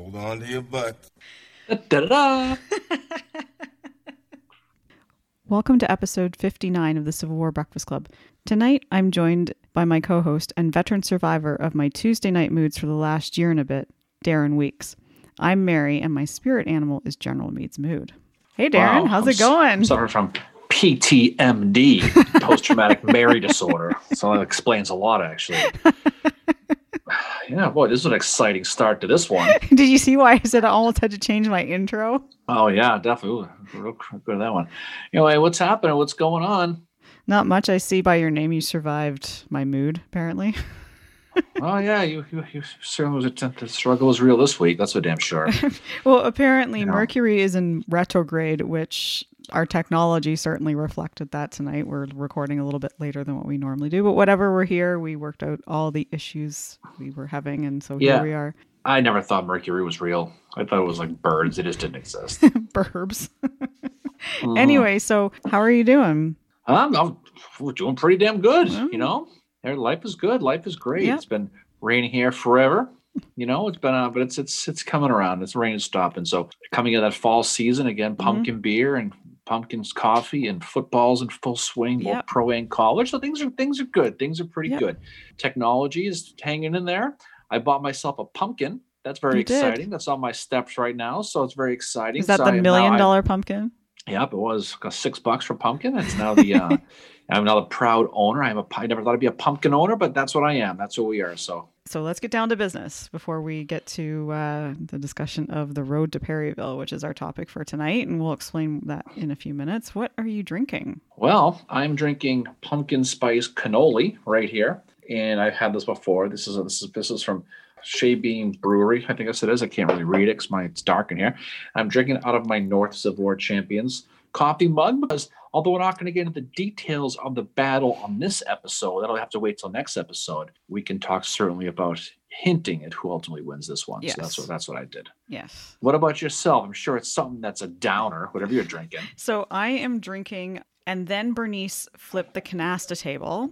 Hold on to your butt. Da-da-da. Welcome to episode 59 of the Civil War Breakfast Club. Tonight, I'm joined by my co host and veteran survivor of my Tuesday night moods for the last year and a bit, Darren Weeks. I'm Mary, and my spirit animal is General Meade's mood. Hey, Darren, Wow, how's I'm it going? s- Suffering from PTMD, post traumatic Mary disorder. So that explains a lot, actually. Yeah, boy, this is an exciting start to this one. Did you see why I said I almost had to change my intro? Oh yeah, definitely. Ooh, real good at that one. Anyway, what's happening? What's going on? Not much. I see by your name you survived my mood, apparently. Oh yeah, you you, you certainly was attempt the struggle was real this week. That's for damn sure. Well, apparently, You know. Mercury is in retrograde, which our technology certainly reflected that tonight. We're recording a little bit later than what we normally do, but whatever, we're here. We worked out all the issues we were having, and so Yeah. here we are. I never thought Mercury was real. I thought it was like birds. It just didn't exist. Burbs. Mhm. Anyway, so how are you doing? Um, I'm, we're doing pretty damn good. Mm. You know, life is good. Life is great. Yeah. It's been raining here forever. You know, it's been, uh, but it's it's it's coming around. It's rain is stopping. So coming into that fall season again, Mm-hmm. pumpkin beer and pumpkins coffee and footballs in full swing, both pro and college. So things are things are good. Things are pretty Yep. good. Technology is hanging in there. I bought myself a pumpkin. That's very You did. exciting. That's on my steps right now. So it's very exciting. Is that So the I- million I- pumpkin? Yep, it was six bucks for pumpkin. It's now the uh, I'm now the proud owner. I'm a I never thought I'd be a pumpkin owner, but that's what I am. That's what we are. So So let's get down to business before we get to uh, the discussion of the road to Perryville, which is our topic for tonight, and we'll explain that in a few minutes. What are you drinking? well, I'm drinking pumpkin spice cannoli right here, and I've had this before. This is a, this is this is from Shea Bean Brewery. I think that's it is. I can't really read it because my it's dark in here. I'm drinking out of my North Civil War Champions coffee mug because although we're not going to get into the details of the battle on this episode, that'll have to wait till next episode. We can talk certainly about hinting at who ultimately wins this one. Yes. So that's what that's what I did. Yes. What about yourself? I'm sure it's something that's a downer, whatever you're drinking. So I am drinking, and then Bernice flipped the canasta table,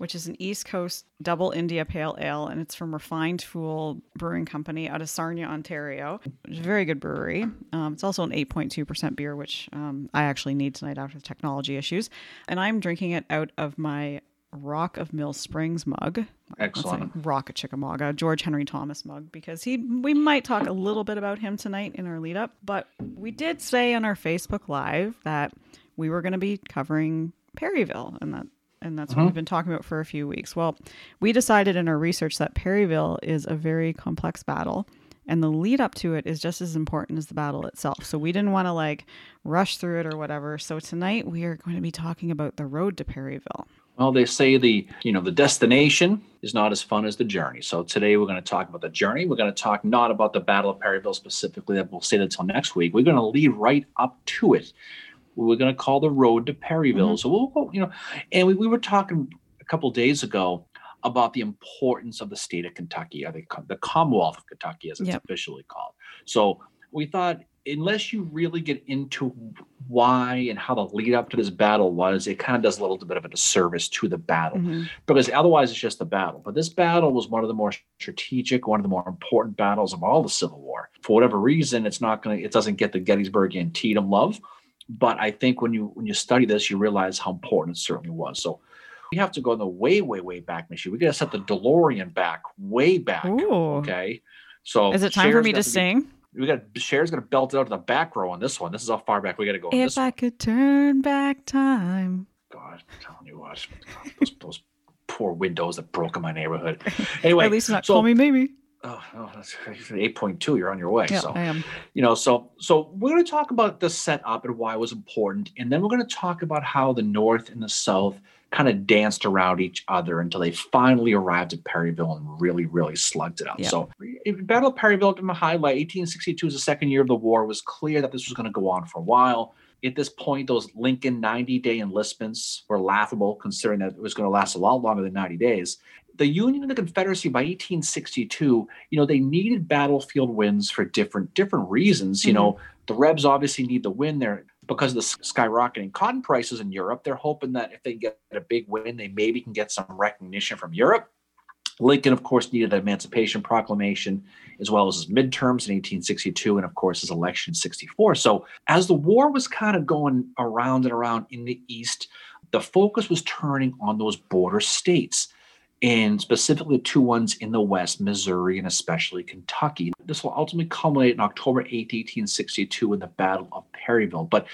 which is an East Coast double India Pale Ale, and it's from Refined Fool Brewing Company out of Sarnia, Ontario. It's a very good brewery. Um, it's also an 8.2% beer, which um, I actually need tonight after the technology issues. And I'm drinking it out of my Rock of Mill Springs mug. Excellent. Rock of Chickamauga, George Henry Thomas mug, because he we might talk a little bit about him tonight in our lead up. But we did say on our Facebook Live that we were going to be covering Perryville, and that and that's what mm-hmm. we've been talking about for a few weeks. Well, we decided in our research that Perryville is a very complex battle. And the lead up to it is just as important as the battle itself. So we didn't want to like rush through it or whatever. So tonight we are going to be talking about the road to Perryville. Well, they say the you know the destination is not as fun as the journey. So today we're going to talk about the journey. We're going to talk not about the Battle of Perryville specifically. That we'll say that until next week. We're going to lead right up to it. We're going to call the road to Perryville. So we'll go, you know, and we, we were talking a couple days ago about the importance of the state of Kentucky, or the, the Commonwealth of Kentucky, as it's Yep. officially called. So we thought, unless you really get into why and how the lead up to this battle was, it kind of does a little bit of a disservice to the battle Mhm. because otherwise it's just a battle. But this battle was one of the more strategic, one of the more important battles of all the Civil War. For whatever reason, it's not going to, it doesn't get the Gettysburg Antietam love. But I think when you when you study this, you realize how important it certainly was. So we have to go in the way, way, way back machine. We got to set the DeLorean back, way back. Ooh. Okay. So Is it time for me got to be- sing? we got Cher's gonna belt it out to the back row on this one. This is how far back we got to go. If this I one. could turn back time. God, I'm telling you what, those, those poor windows that broke in my neighborhood. Anyway, At least not so, call me maybe. Oh, no, that's eight point two. You're on your way. Yeah, so I am. you know, so so we're going to talk about the setup and why it was important, and then we're going to talk about how the North and the South kind of danced around each other until they finally arrived at Perryville and really, really slugged it out. Yeah. So, Battle of Perryville, to highlight 1862 is the second year of the war. It was clear that this was going to go on for a while. At this point, those Lincoln 90-day enlistments were laughable, considering that it was going to last a lot longer than 90 days the Union and the Confederacy by 1862, you know, they needed battlefield wins for different different reasons. You know, mm-hmm. the Rebs obviously need the win there because of the skyrocketing cotton prices in Europe. They're hoping that if they get a big win, they maybe can get some recognition from Europe. Lincoln, of course, needed the Emancipation Proclamation as well as his midterms in 1862 and, of course, his election in 64. So, as the war was kind of going around and around in the East, the focus was turning on those border states and specifically two ones in the West, Missouri and especially Kentucky. This will ultimately culminate in October 8, 1862, in the Battle of Perryville. But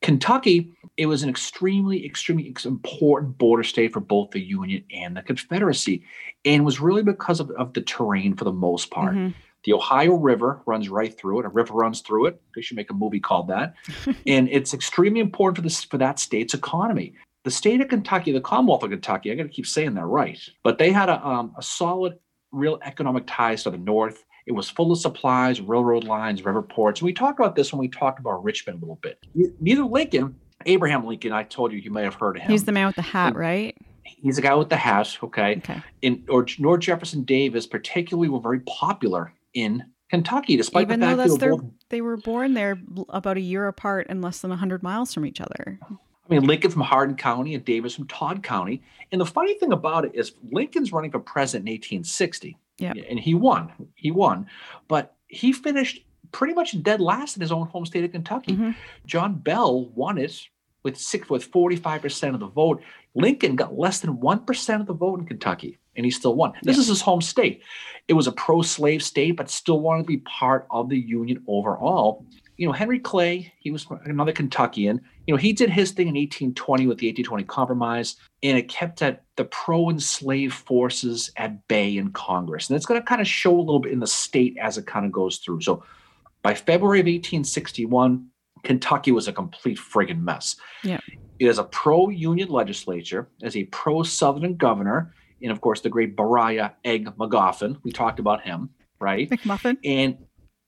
Kentucky, it was an extremely, extremely important border state for both the Union and the Confederacy, and was really because of, of the terrain for the most part. Mm-hmm. The Ohio River runs right through it. A river runs through it. They should make a movie called that. and it's extremely important for this for that state's economy. The state of Kentucky, the Commonwealth of Kentucky, I got to keep saying that right, but they had a, um, a solid, real economic ties to the north. It was full of supplies, railroad lines, river ports. And we talked about this when we talked about Richmond a little bit. Neither Lincoln, Abraham Lincoln, I told you, you may have heard of him. He's the man with the hat, right? He's the guy with the hat, okay? Okay. In, or nor Jefferson Davis, particularly, were very popular in Kentucky, despite Even the fact though that's they, both... they were born there about a year apart and less than 100 miles from each other. I mean, Lincoln from Hardin County and Davis from Todd County. And the funny thing about it is, Lincoln's running for president in 1860. Yeah. And he won. He won. But he finished pretty much dead last in his own home state of Kentucky. Mm-hmm. John Bell won it with six with 45% of the vote. Lincoln got less than 1% of the vote in Kentucky, and he still won. This yeah. is his home state. It was a pro-slave state, but still wanted to be part of the Union overall. You know, Henry Clay, he was another Kentuckian you know, he did his thing in 1820 with the 1820 Compromise, and it kept at the pro-enslaved forces at bay in Congress. And it's going to kind of show a little bit in the state as it kind of goes through. So by February of 1861, Kentucky was a complete friggin' mess. Yeah. It is a pro-union legislature, as a pro-southern governor, and of course the great Beriah Egg Magoffin. We talked about him, right? McMuffin. And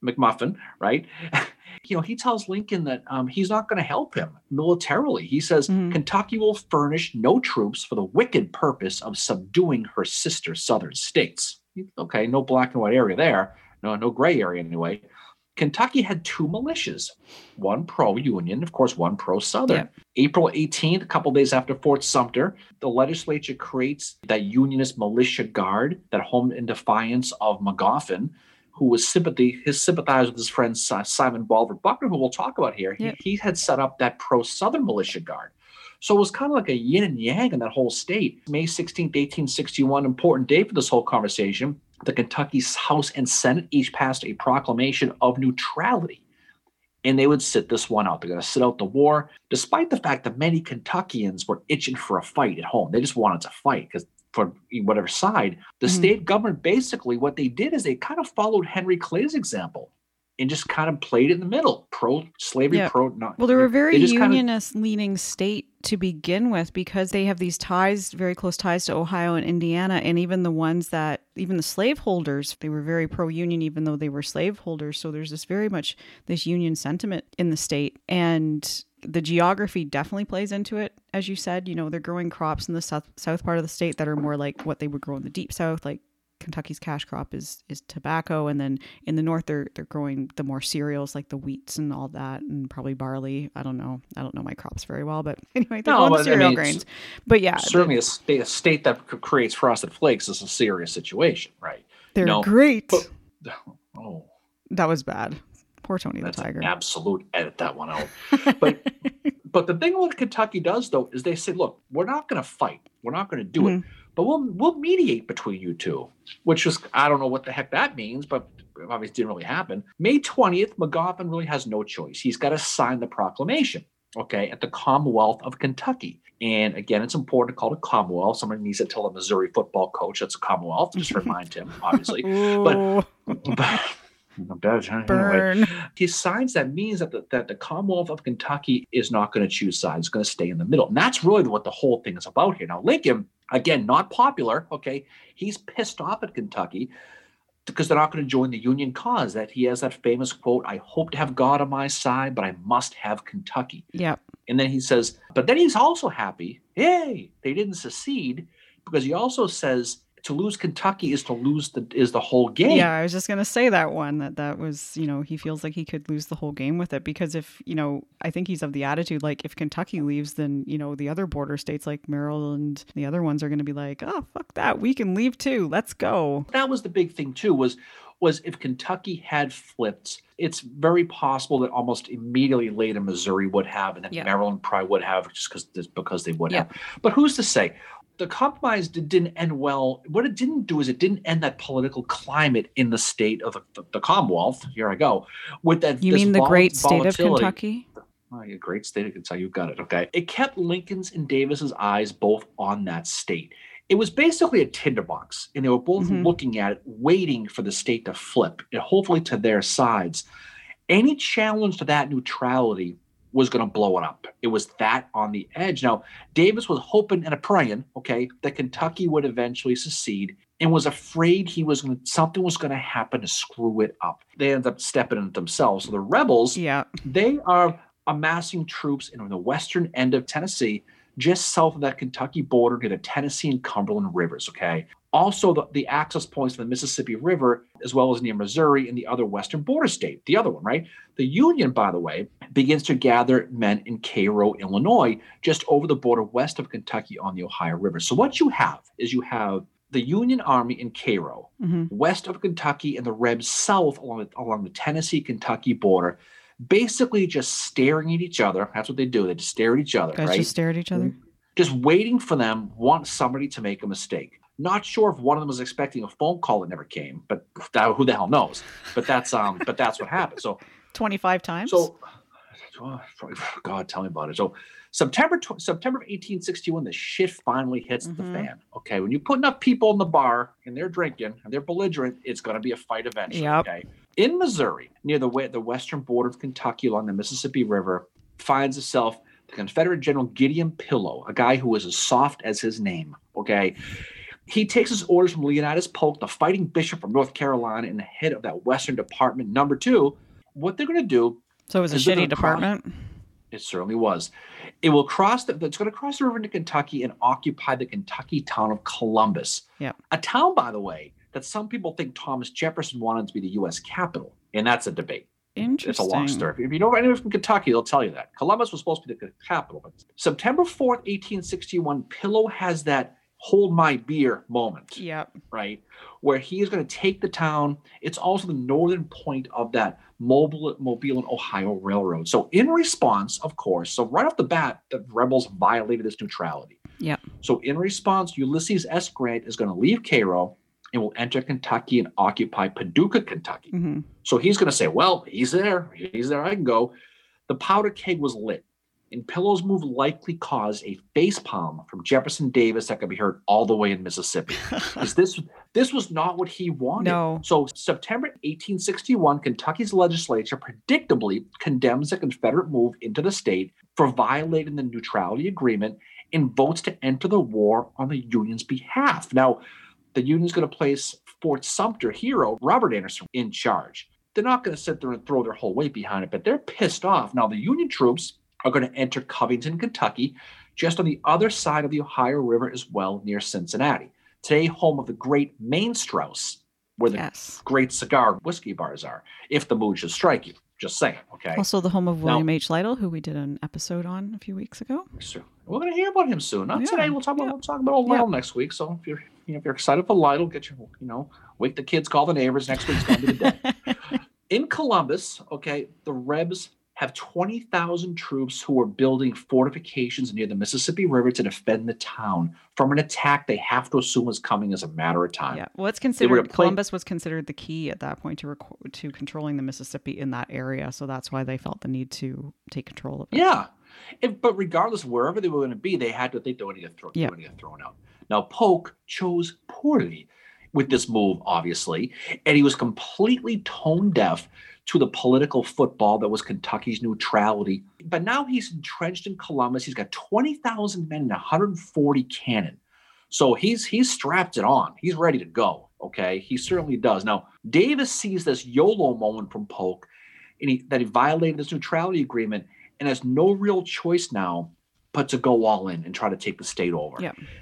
McMuffin, right? you know, he tells Lincoln that um, he's not going to help him militarily. He says mm-hmm. Kentucky will furnish no troops for the wicked purpose of subduing her sister southern states. Okay, no black and white area there. No, no gray area anyway. Kentucky had two militias, one pro-Union, of course, one pro-Southern. Yeah. April 18th, a couple days after Fort Sumter, the legislature creates that Unionist militia guard that home in defiance of Magoffin who was sympathy his sympathized with his friend Simon Bolivar Buckner, who we'll talk about here. He, he had set up that pro Southern militia guard. So it was kind of like a yin and yang in that whole state. May 16th, 1861, important day for this whole conversation. The Kentucky House and Senate each passed a proclamation of neutrality. And they would sit this one out. They're going to sit out the war, despite the fact that many Kentuckians were itching for a fight at home. They just wanted to fight because for whatever side. The mm-hmm. state government basically what they did is they kind of followed Henry Clay's example and just kind of played in the middle, pro slavery, yeah. pro not. Well, they're a very they unionist kind of, leaning state to begin with because they have these ties, very close ties to Ohio and Indiana, and even the ones that even the slaveholders, they were very pro union, even though they were slaveholders. So there's this very much this union sentiment in the state, and the geography definitely plays into it as you said you know they're growing crops in the south south part of the state that are more like what they would grow in the deep south like Kentucky's cash crop is is tobacco and then in the north they're they're growing the more cereals like the wheats and all that and probably barley. I don't know. I don't know my crops very well but anyway they're no, the cereal I mean, grains. But yeah certainly a state a state that creates frosted flakes is a serious situation right? They're you know, great. but, oh. That was bad Poor Tony That's the Tiger. absolute edit that one out. But but the thing what Kentucky does though is they say, look, we're not going to fight. We're not going to do mm-hmm. it, but we'll we'll mediate between you two. Which is I don't know what the heck that means, but obviously didn't really happen. May twentieth, Magoffin really has no choice. He's got to sign the proclamation. Okay, at the Commonwealth of Kentucky. And again, it's important to call it Commonwealth. Somebody needs to tell a Missouri football coach that's a Commonwealth. To just remind him, obviously. but, but Burn. He signs that means that the, that the Commonwealth of Kentucky is not going to choose sides, it's going to stay in the middle. And that's really what the whole thing is about here. Now, Lincoln, again, not popular. Okay. He's pissed off at Kentucky because they're not going to join the Union cause. That he has that famous quote, I hope to have God on my side, but I must have Kentucky. Yep. And then he says, but then he's also happy. Hey, they didn't secede because he also says to lose Kentucky is to lose the is the whole game. Yeah, I was just gonna say that one that that was you know he feels like he could lose the whole game with it because if you know I think he's of the attitude like if Kentucky leaves then you know the other border states like Maryland the other ones are gonna be like oh fuck that we can leave too let's go. That was the big thing too was was if Kentucky had flipped, it's very possible that almost immediately later Missouri would have, and then Yeah. Maryland probably would have, just because because they would Yeah. have. But who's to say? The compromise did, didn't end well. What it didn't do is it didn't end that political climate in the state of the, the, the Commonwealth. Here I go with that. You mean the vol- great state of. Kentucky? Oh, yeah, great state of Kentucky. You got it. Okay. It kept Lincoln's and Davis's eyes both on that state. It was basically a tinderbox, and they were both Mhm. looking at it, waiting for the state to flip, and hopefully to their sides. Any challenge to that neutrality was going to blow it up. It was that on the edge. Now, Davis was hoping and a praying, okay, that Kentucky would eventually secede and was afraid he was going to, something was going to happen to screw it up. They ended up stepping in it themselves. So the rebels, Yeah. they are amassing troops in the western end of Tennessee, just south of that Kentucky border near the Tennessee and Cumberland rivers. Okay. Also, the, the access points to the Mississippi River, as well as near Missouri and the other western border state, the other one, right? The Union, by the way, begins to gather men in Cairo, Illinois, just over the border west of Kentucky on the Ohio River. So, what you have is you have the Union Army in Cairo, hmm west of Kentucky and the Rebs south along the, along the Tennessee Kentucky border, basically just staring at each other. That's what they do. They just stare at each other, Guys right? just stare at each other. Just waiting for them, want somebody to make a mistake. Not sure if one of them was expecting a phone call that never came, but that, who the hell knows? But that's um, but that's what happened. So Twenty five times. so, oh, God, tell me about it. So, September tw- September of 1861, the shit finally hits the Mhm. fan. Okay, when you put enough people in the bar and they're drinking and they're belligerent, it's going to be a fight eventually. Yep. Okay, in Missouri, near the way, the western border of Kentucky along the Mississippi River, finds itself the Confederate General Gideon Pillow, a guy who was as soft as his name. Okay. He takes his orders from Leonidas Polk, the fighting bishop from North Carolina and the head of that Western Department. Number two, what they're going to do so it was a shitty gonna cross- department. it certainly was. It will cross the, it's going to cross the river into Kentucky and occupy the Kentucky town of Columbus. Yep. A town, by the way, that some people think Thomas Jefferson wanted to be the U.S. capital. And that's a debate. Interesting. It's a long story. If you know anyone from Kentucky, they'll tell you that. Columbus was supposed to be the capital. But September 4th, 1861, Pillow has that hold my beer moment Yep. right? Where he is going to take the town. It's also the northern point of that Mobile, Mobile and Ohio Railroad. So, in response, of course, so right off the bat, the rebels violated this neutrality. Yeah. So, in response, Ulysses S. Grant is going to leave Cairo and will enter Kentucky and occupy Paducah, Kentucky. hmm So he's going to say, well, he's there. He's there. I can go. The powder keg was lit. And Pillow's move likely caused a facepalm from Jefferson Davis that could be heard all the way in Mississippi. Because this this was not what he wanted. No. So September 1861, Kentucky's legislature predictably condemns the Confederate move into the state for violating the neutrality agreement and votes to enter the war on the Union's behalf. Now, the Union's going to place Fort Sumter hero Robert Anderson in charge. They're not going to sit there and throw their whole weight behind it, but they're pissed off. Now, the Union troops are going to enter Covington, Kentucky, just on the other side of the Ohio River as well, near Cincinnati. Today, home of the great MainStrasse, where the Yes. great cigar whiskey bars are, if the mood should strike you. Just saying, okay? Also, the home of Now- William H. Lytle, who we did an episode on a few weeks ago. We're going to hear about him soon. Not Yeah, today. We'll talk about yeah. we'll talk about old Yeah. Lytle next week. So if you're you know, if you're excited for Lytle, get your you know wake the kids, call the neighbors. Next week's going to be the day. In Columbus, okay, the Rebs have twenty thousand troops who are building fortifications near the Mississippi River to defend the town from an attack they have to assume is coming as a matter of time. yeah. Well, it's considered to play- Columbus was considered the key at that point to rec- to controlling the Mississippi in that area, so that's why they felt the need to take control of it. Yeah. If, but regardless, wherever they were going to be, they had to think they were going to get thrown, Yeah. were gonna get thrown out. Now, Polk chose poorly with this move, obviously, and he was completely tone deaf to the political football that was Kentucky's neutrality. But now he's entrenched in Columbus. He's got 20,000 men and 140 cannon. So he's he's strapped it on. He's ready to go. Okay, he certainly does. Now Davis sees this YOLO moment from Polk, and he, that he violated this neutrality agreement, and has no real choice now but to go all in and try to take the state over.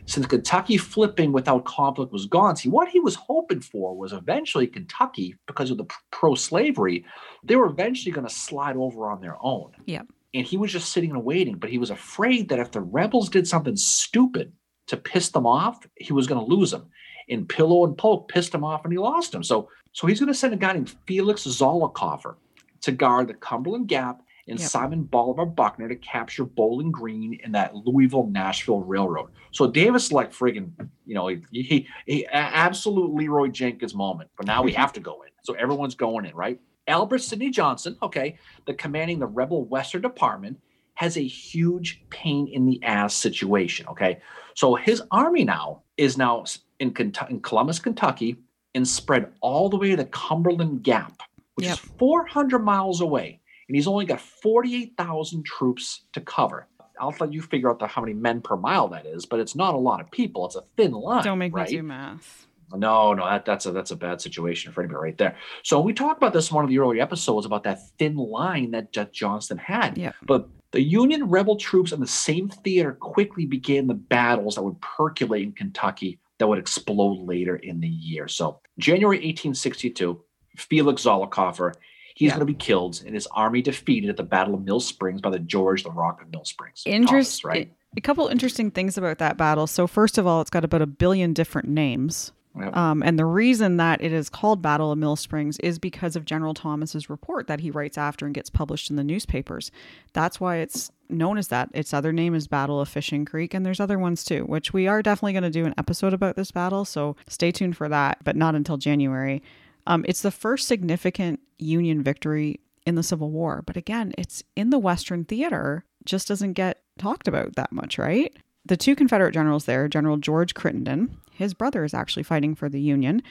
Since Kentucky flipping without conflict was gone, see what he was hoping for was eventually Kentucky, because of the pro slavery, they were eventually going to slide over on their own. Yep. And he was just sitting and waiting, but he was afraid that if the rebels did something stupid to piss them off, he was going to lose them. And Pillow and Polk pissed him off and he lost him. So, so he's going to send a guy named Felix Zollicoffer to guard the Cumberland Gap and Yep. Simon Bolivar Buckner to capture Bowling Green and that Louisville Nashville Railroad. So Davis like friggin', you know, he, he, he absolute Leroy Jenkins moment. But now we have to go in. So everyone's going in, right? Albert Sidney Johnston, okay, the commanding the Rebel Western Department, has a huge pain in the ass situation. Okay, so his army now is now in, in Columbus, Kentucky, and spread all the way to the Cumberland Gap, which Yep. is 400 miles away, and he's only got 48,000 troops to cover. I'll let you figure out the, how many men per mile that is, but it's not a lot of people. It's a thin line. Don't make right? me do math. No, no, that, that's a that's a bad situation for anybody right there. So we talked about this in one of the earlier episodes about that thin line that Johnston had. Yeah. But the Union rebel troops on the same theater quickly began the battles that would percolate in Kentucky that would explode later in the year. So January 1862, Felix Zollicoffer, he's Yeah. going to be killed and his army defeated at the Battle of Mill Springs by the George the Rock of Mill Springs. Thomas, Interest, right? A couple interesting things about that battle. So first of all, it's got about a billion different names. Yep. Um, and the reason that it is called Battle of Mill Springs is because of General Thomas's report that he writes after and gets published in the newspapers. That's why it's known as that. Its other name is Battle of Fishing Creek, and there's other ones too, which we are definitely going to do an episode about this battle. So stay tuned for that, but not until January. Um, it's the first significant Union victory in the Civil War, but again, it's in the Western theater, just doesn't get talked about that much, right? The two Confederate generals there, General George Crittenden, his brother is actually fighting for the Union,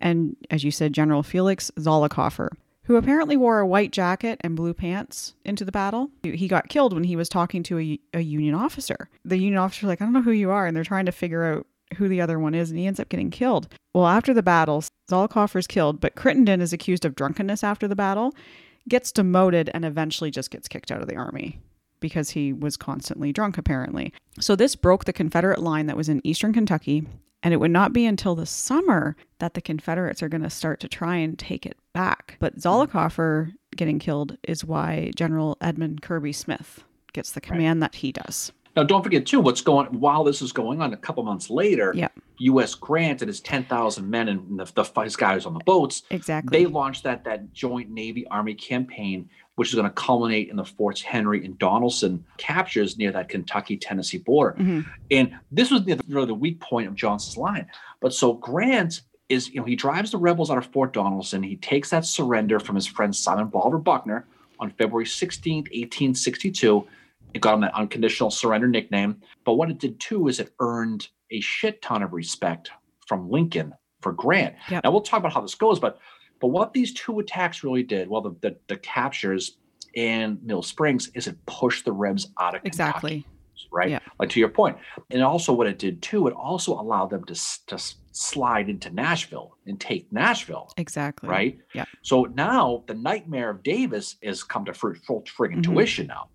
and as you said, General Felix Zollicoffer, who apparently wore a white jacket and blue pants into the battle. He got killed when he was talking to a, a Union officer. The Union officer's like, I don't know who you are, and they're trying to figure out who the other one is, and he ends up getting killed. Well, after the battle, Zollicoffer is killed, but Crittenden is accused of drunkenness after the battle, gets demoted, and eventually just gets kicked out of the army because he was constantly drunk, apparently. So this broke the Confederate line that was in eastern Kentucky, and it would not be until the summer that the Confederates are going to start to try and take it back. But hmm. Zollicoffer getting killed is why General Edmund Kirby Smith gets the command that he does. Now, don't forget too what's going while this is going on. A couple months later, Yeah. U.S. Grant and his ten thousand men and the, the his guys on the boats, Exactly. they launched that that joint Navy Army campaign, which is going to culminate in the Forts Henry and Donelson captures near that Kentucky Tennessee border. Mhm. And this was the, really the weak point of Johnston's line. But so Grant is, you know, he drives the rebels out of Fort Donelson. He takes that surrender from his friend Simon Bolivar Buckner on February 16th, 1862. It got him that unconditional surrender nickname. But what it did too is it earned a shit ton of respect from Lincoln for Grant. Yep. Now we'll talk about how this goes, but but what these two attacks really did, well, the the, the captures in Mill Springs, is it pushed the Rebs out of Kentucky exactly. right? Yeah. Like to your. And also what it did too, it also allowed them to, to slide into Nashville and take Nashville, Exactly. right? Yeah. So now the nightmare of Davis has come to fr- full friggin' Mhm. tuition now,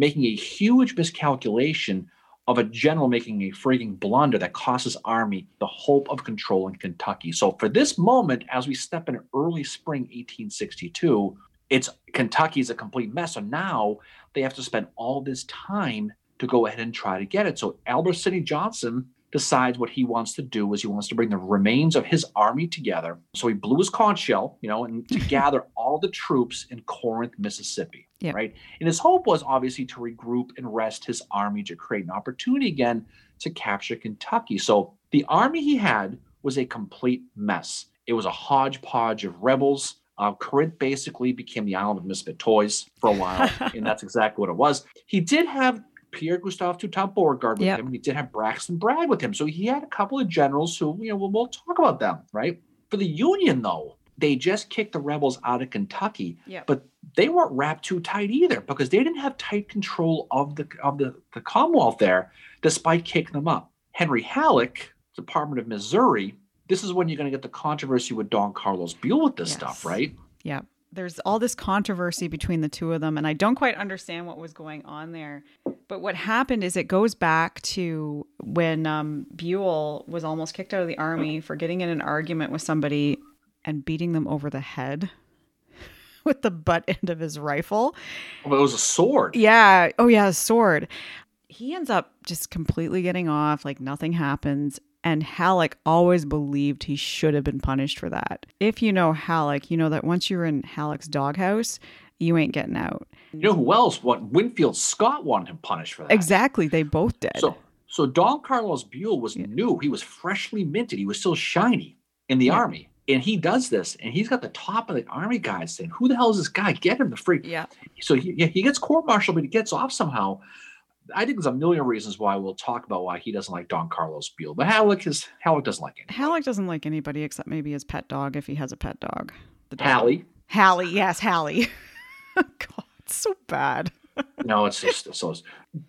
making a huge miscalculation of a general making a frigging blunder that costs his army the hope of controlling Kentucky. So for this moment, as we step in early spring 1862, it's Kentucky's a complete mess. So now they have to spend all this time to go ahead and try to get it. So Albert Sidney Johnston decides what he wants to do is he wants to bring the remains of his army together. So he blew his conch shell, you know, and to gather all the troops in Corinth, Mississippi. Yeah. Right. And his hope was obviously to regroup and rest his army to create an opportunity again to capture Kentucky. So the army he had was a complete mess. It was a hodgepodge of rebels. Uh, Corinth basically became the island of misfit toys for a while, and that's exactly what it was. He did have Pierre Gustave Toutant Beauregard with Yep. him. and He did have Braxton Bragg with him. So he had a couple of generals who, you know, we'll, we'll talk about them, right? For the Union, though, they just kicked the rebels out of Kentucky, Yep. but they weren't wrapped too tight either because they didn't have tight control of the of the, the Commonwealth there, despite kicking them up. Henry Halleck, Department of Missouri, this is when you're going to get the controversy with Don Carlos Buell with this Yes. stuff, right? Yeah. There's all this controversy between the two of them, and I don't quite understand what was going on there But what happened is it goes back to when um, Buell was almost kicked out of the army for getting in an argument with somebody and beating them over the head with the butt end of his rifle. Well, it was a sword. Yeah. Oh, yeah, a sword. He ends up just completely getting off, like nothing happens. And Halleck always believed he should have been punished for that. If you know Halleck, you know that once you're in Halleck's doghouse, you ain't getting out. You know who else? What Winfield Scott wanted him punished for that. Exactly. They both did. So, so Don Carlos Buell was new. He was freshly minted. He was still shiny in the Yeah. army. And he does this, and he's got the top of the army guys saying, "Who the hell is this guy? Get him the freak!" yeah. So he, yeah, he gets court-martialed, but he gets off somehow. I think there's a million reasons why we'll talk about why he doesn't like Don Carlos Buell, but Halleck is Halleck doesn't like him. Halleck doesn't like anybody except maybe his pet dog if he has a pet dog. The dog. Hallie, Hallie, yes, Hallie. God, it's so bad. no, it's just so.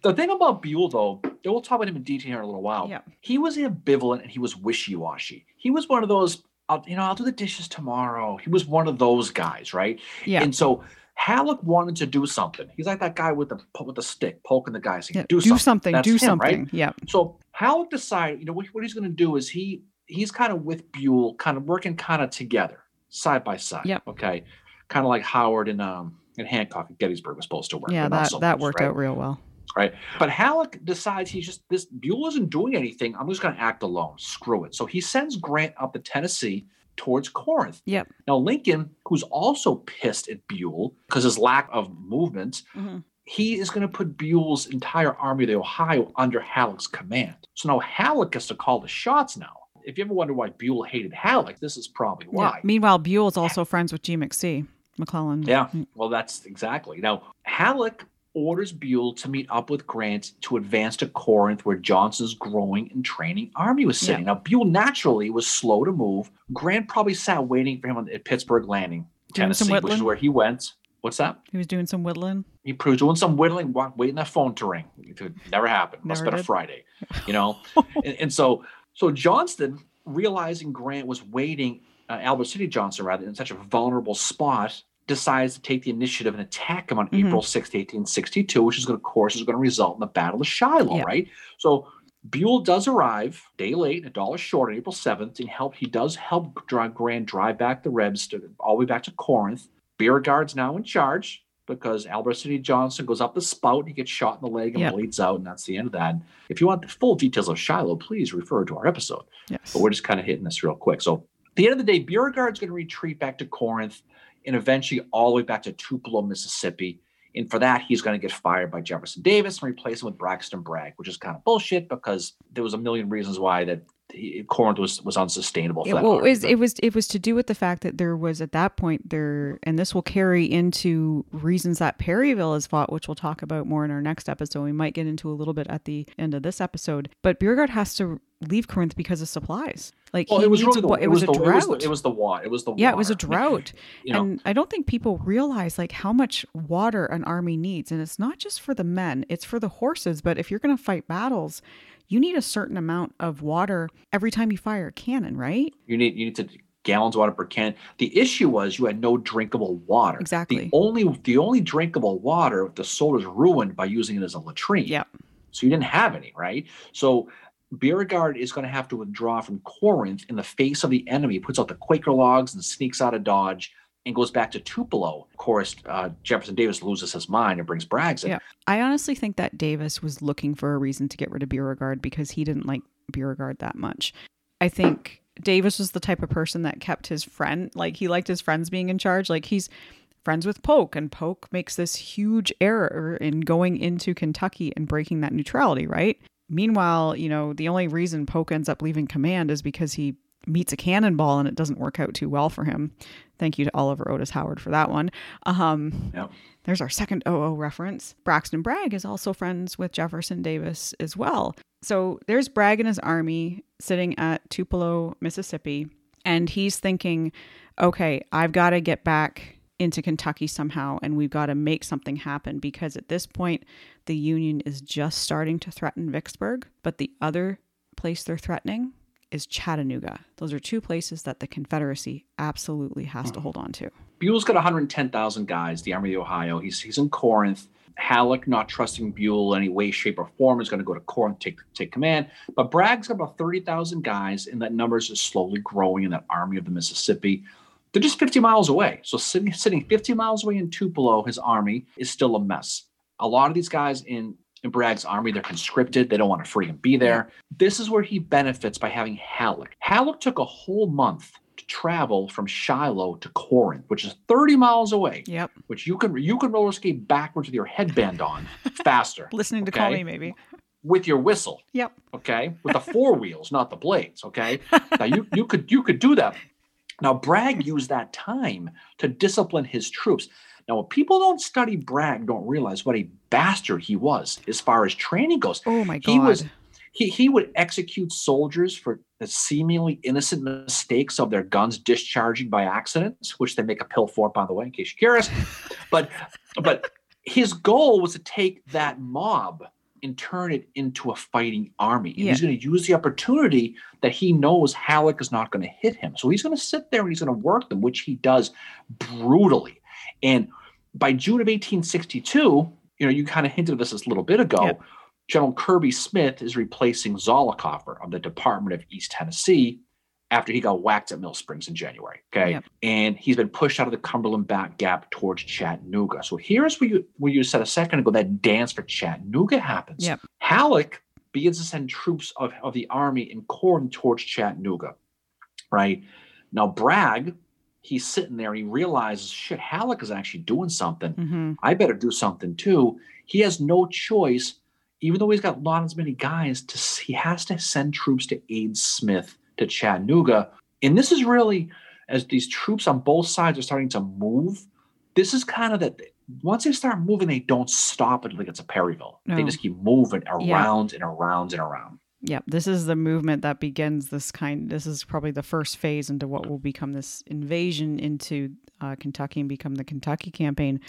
The thing about Buell, though, and we'll talk about him in detail here in a little while. Yeah. He was ambivalent and he was wishy-washy. He was one of those, I'll, you know, I'll do the dishes tomorrow. He was one of those guys, right? Yeah. And so Halleck wanted to do something. He's like that guy with the with the stick poking the guy saying, yeah. "Do, Do something." something. That's Do him, right? something. Yeah. So Halleck decided, you know, what, what he's going to do is he he's kind of with Buell, kind of working kind of together, side by side. Yeah. Okay. Kind of like Howard and um and Hancock at Gettysburg was supposed to work. Yeah, that, so that much, worked right? out real well. right? But Halleck decides he's just this Buell isn't doing anything. I'm just going to act alone. Screw it. So he sends Grant up to Tennessee towards Corinth. Yep. Now Lincoln, who's also pissed at Buell because his lack of movement, Mhm. he is going to put Buell's entire army of the Ohio under Halleck's command. So now Halleck gets to call the shots now. If you ever wonder why Buell hated Halleck, this is probably Yeah. why. Meanwhile, Buell's also friends with G. McSee. McClellan. Yeah, well, that's exactly. Now, Halleck orders Buell to meet up with Grant to advance to Corinth, where Johnston's growing and training army was sitting. Now, Buell naturally was slow to move. Grant probably sat waiting for him at Pittsburg Landing, Tennessee, which is where he went. What's that? He was doing some whittling. He was doing some whittling, wa- waiting that phone to ring. It could never happened. Must have been a. Friday, you know. and, and so, so Johnston, realizing Grant was waiting, uh, Albert Sidney Johnston rather, in such a vulnerable spot, decides to take the initiative and attack him on Mhm. April 6th, 1862, which is going to, of course, is going to result in the Battle of Shiloh, Yeah. right? So Buell does arrive day late, a dollar short on April 7th, and help. He does help drive Grant drive back the Rebs to, all the way back to Corinth. Beauregard's now in charge because Albert Sidney Johnston goes up the spout, he gets shot in the leg and Yep. bleeds out, and that's the end of that. If you want the full details of Shiloh, please refer to our episode. Yes. But we're just kind of hitting this real quick. So at the end of the day, Beauregard's going to retreat back to Corinth and eventually all the way back to Tupelo, Mississippi. And for that, he's going to get fired by Jefferson Davis and replace him with Braxton Bragg, which is kind of bullshit because there was a million reasons why that Corinth was was unsustainable. That well, it was, it was it was to do with the fact that there was at that point there, and this will carry into reasons that Perryville has fought, which we'll talk about more in our next episode. We might get into a little bit at the end of this episode, but Beauregard has to leave Corinth because of supplies. Like Well, it was really the, it, it was was a the, it was drought. the it was the water. It was the yeah, it was a drought. You know, and I don't think people realize like how much water an army needs. And it's not just for the men, it's for the horses. But if you're going to fight battles, you need a certain amount of water every time you fire a cannon, right? you need you need to gallons of water per can. The issue was you had no drinkable water. Exactly. The only the only drinkable water the soldiers ruined by using it as a latrine. Yeah. So you didn't have any, right? So Beauregard is going to have to withdraw from Corinth in the face of the enemy, puts out the Quaker logs and sneaks out of Dodge and goes back to Tupelo. Of course, uh, Jefferson Davis loses his mind and brings Braggs in. Yeah. I honestly think that Davis was looking for a reason to get rid of Beauregard because he didn't like Beauregard that much. I think Davis was the type of person that kept his friend, like he liked his friends being in charge. Like he's friends with Polk, and Polk makes this huge error in going into Kentucky and breaking that neutrality, right? Meanwhile, you know, the only reason Polk ends up leaving command is because he meets a cannonball and it doesn't work out too well for him. Thank you to Oliver Otis Howard for that one. Um, Yep. there's our second OO reference. Braxton Bragg is also friends with Jefferson Davis as well. So there's Bragg and his army sitting at Tupelo, Mississippi, and he's thinking, okay, I've got to get back into Kentucky somehow, and we've got to make something happen because at this point, the Union is just starting to threaten Vicksburg, but the other place they're threatening is Chattanooga. Those are two places that the Confederacy absolutely has to hmm. hold on to. Buell's got 110,000 guys, the Army of the Ohio. He's, he's in Corinth. Halleck not trusting Buell in any way, shape, or form is going to go to Corinth take take command. But Bragg's got about thirty thousand guys, and that numbers is slowly growing in that Army of the Mississippi. They're just 50 miles away. So sitting, sitting 50 miles away in Tupelo, his army is still a mess. A lot of these guys in, in Bragg's army, they're conscripted. They don't want to freaking be there. This is where he benefits by having Halleck. Halleck took a whole month to travel from Shiloh to Corinth, which is 30 miles away. Yep. Which you can you can roller skate backwards with your headband on faster. Listening to Call Me Maybe. With your whistle. Yep. Okay. With the four wheels, not the blades. Okay. Now you you could you could do that. Now Bragg used that time to discipline his troops. Now, what people don't study Bragg don't realize what a bastard he was as far as training goes. Oh my god. He was he, he would execute soldiers for the seemingly innocent mistakes of their guns discharging by accident, which they make a pill for, by the way, in case you're curious. but but his goal was to take that mob and turn it into a fighting army. And Yeah. he's going to use the opportunity that he knows Halleck is not going to hit him. So he's going to sit there and he's going to work them, which he does brutally. And by June of 1862, you know, you kind of hinted at this a little bit ago. Yeah. General Kirby Smith is replacing Zollicoffer of the Department of East Tennessee after he got whacked at Mill Springs in January. Okay. Yep. And he's been pushed out of the Cumberland back gap towards Chattanooga. So here's where you where you said a second ago that dance for Chattanooga happens. Yep. Halleck begins to send troops of, of the army in Corinth towards Chattanooga. Right. Now Bragg, he's sitting there, he realizes shit, Halleck is actually doing something. hmm I better do something too. He has no choice, even though he's got not as many guys. To he has to send troops to aid Smith to Chattanooga, and this is really as these troops on both sides are starting to move. This is kind of that. Once they start moving, they don't stop until it gets to Perryville. They just keep moving Yeah. around and around and around. Yep. This is the movement that begins this kind. This is probably the first phase into what will become this invasion into uh, Kentucky and become the Kentucky campaign.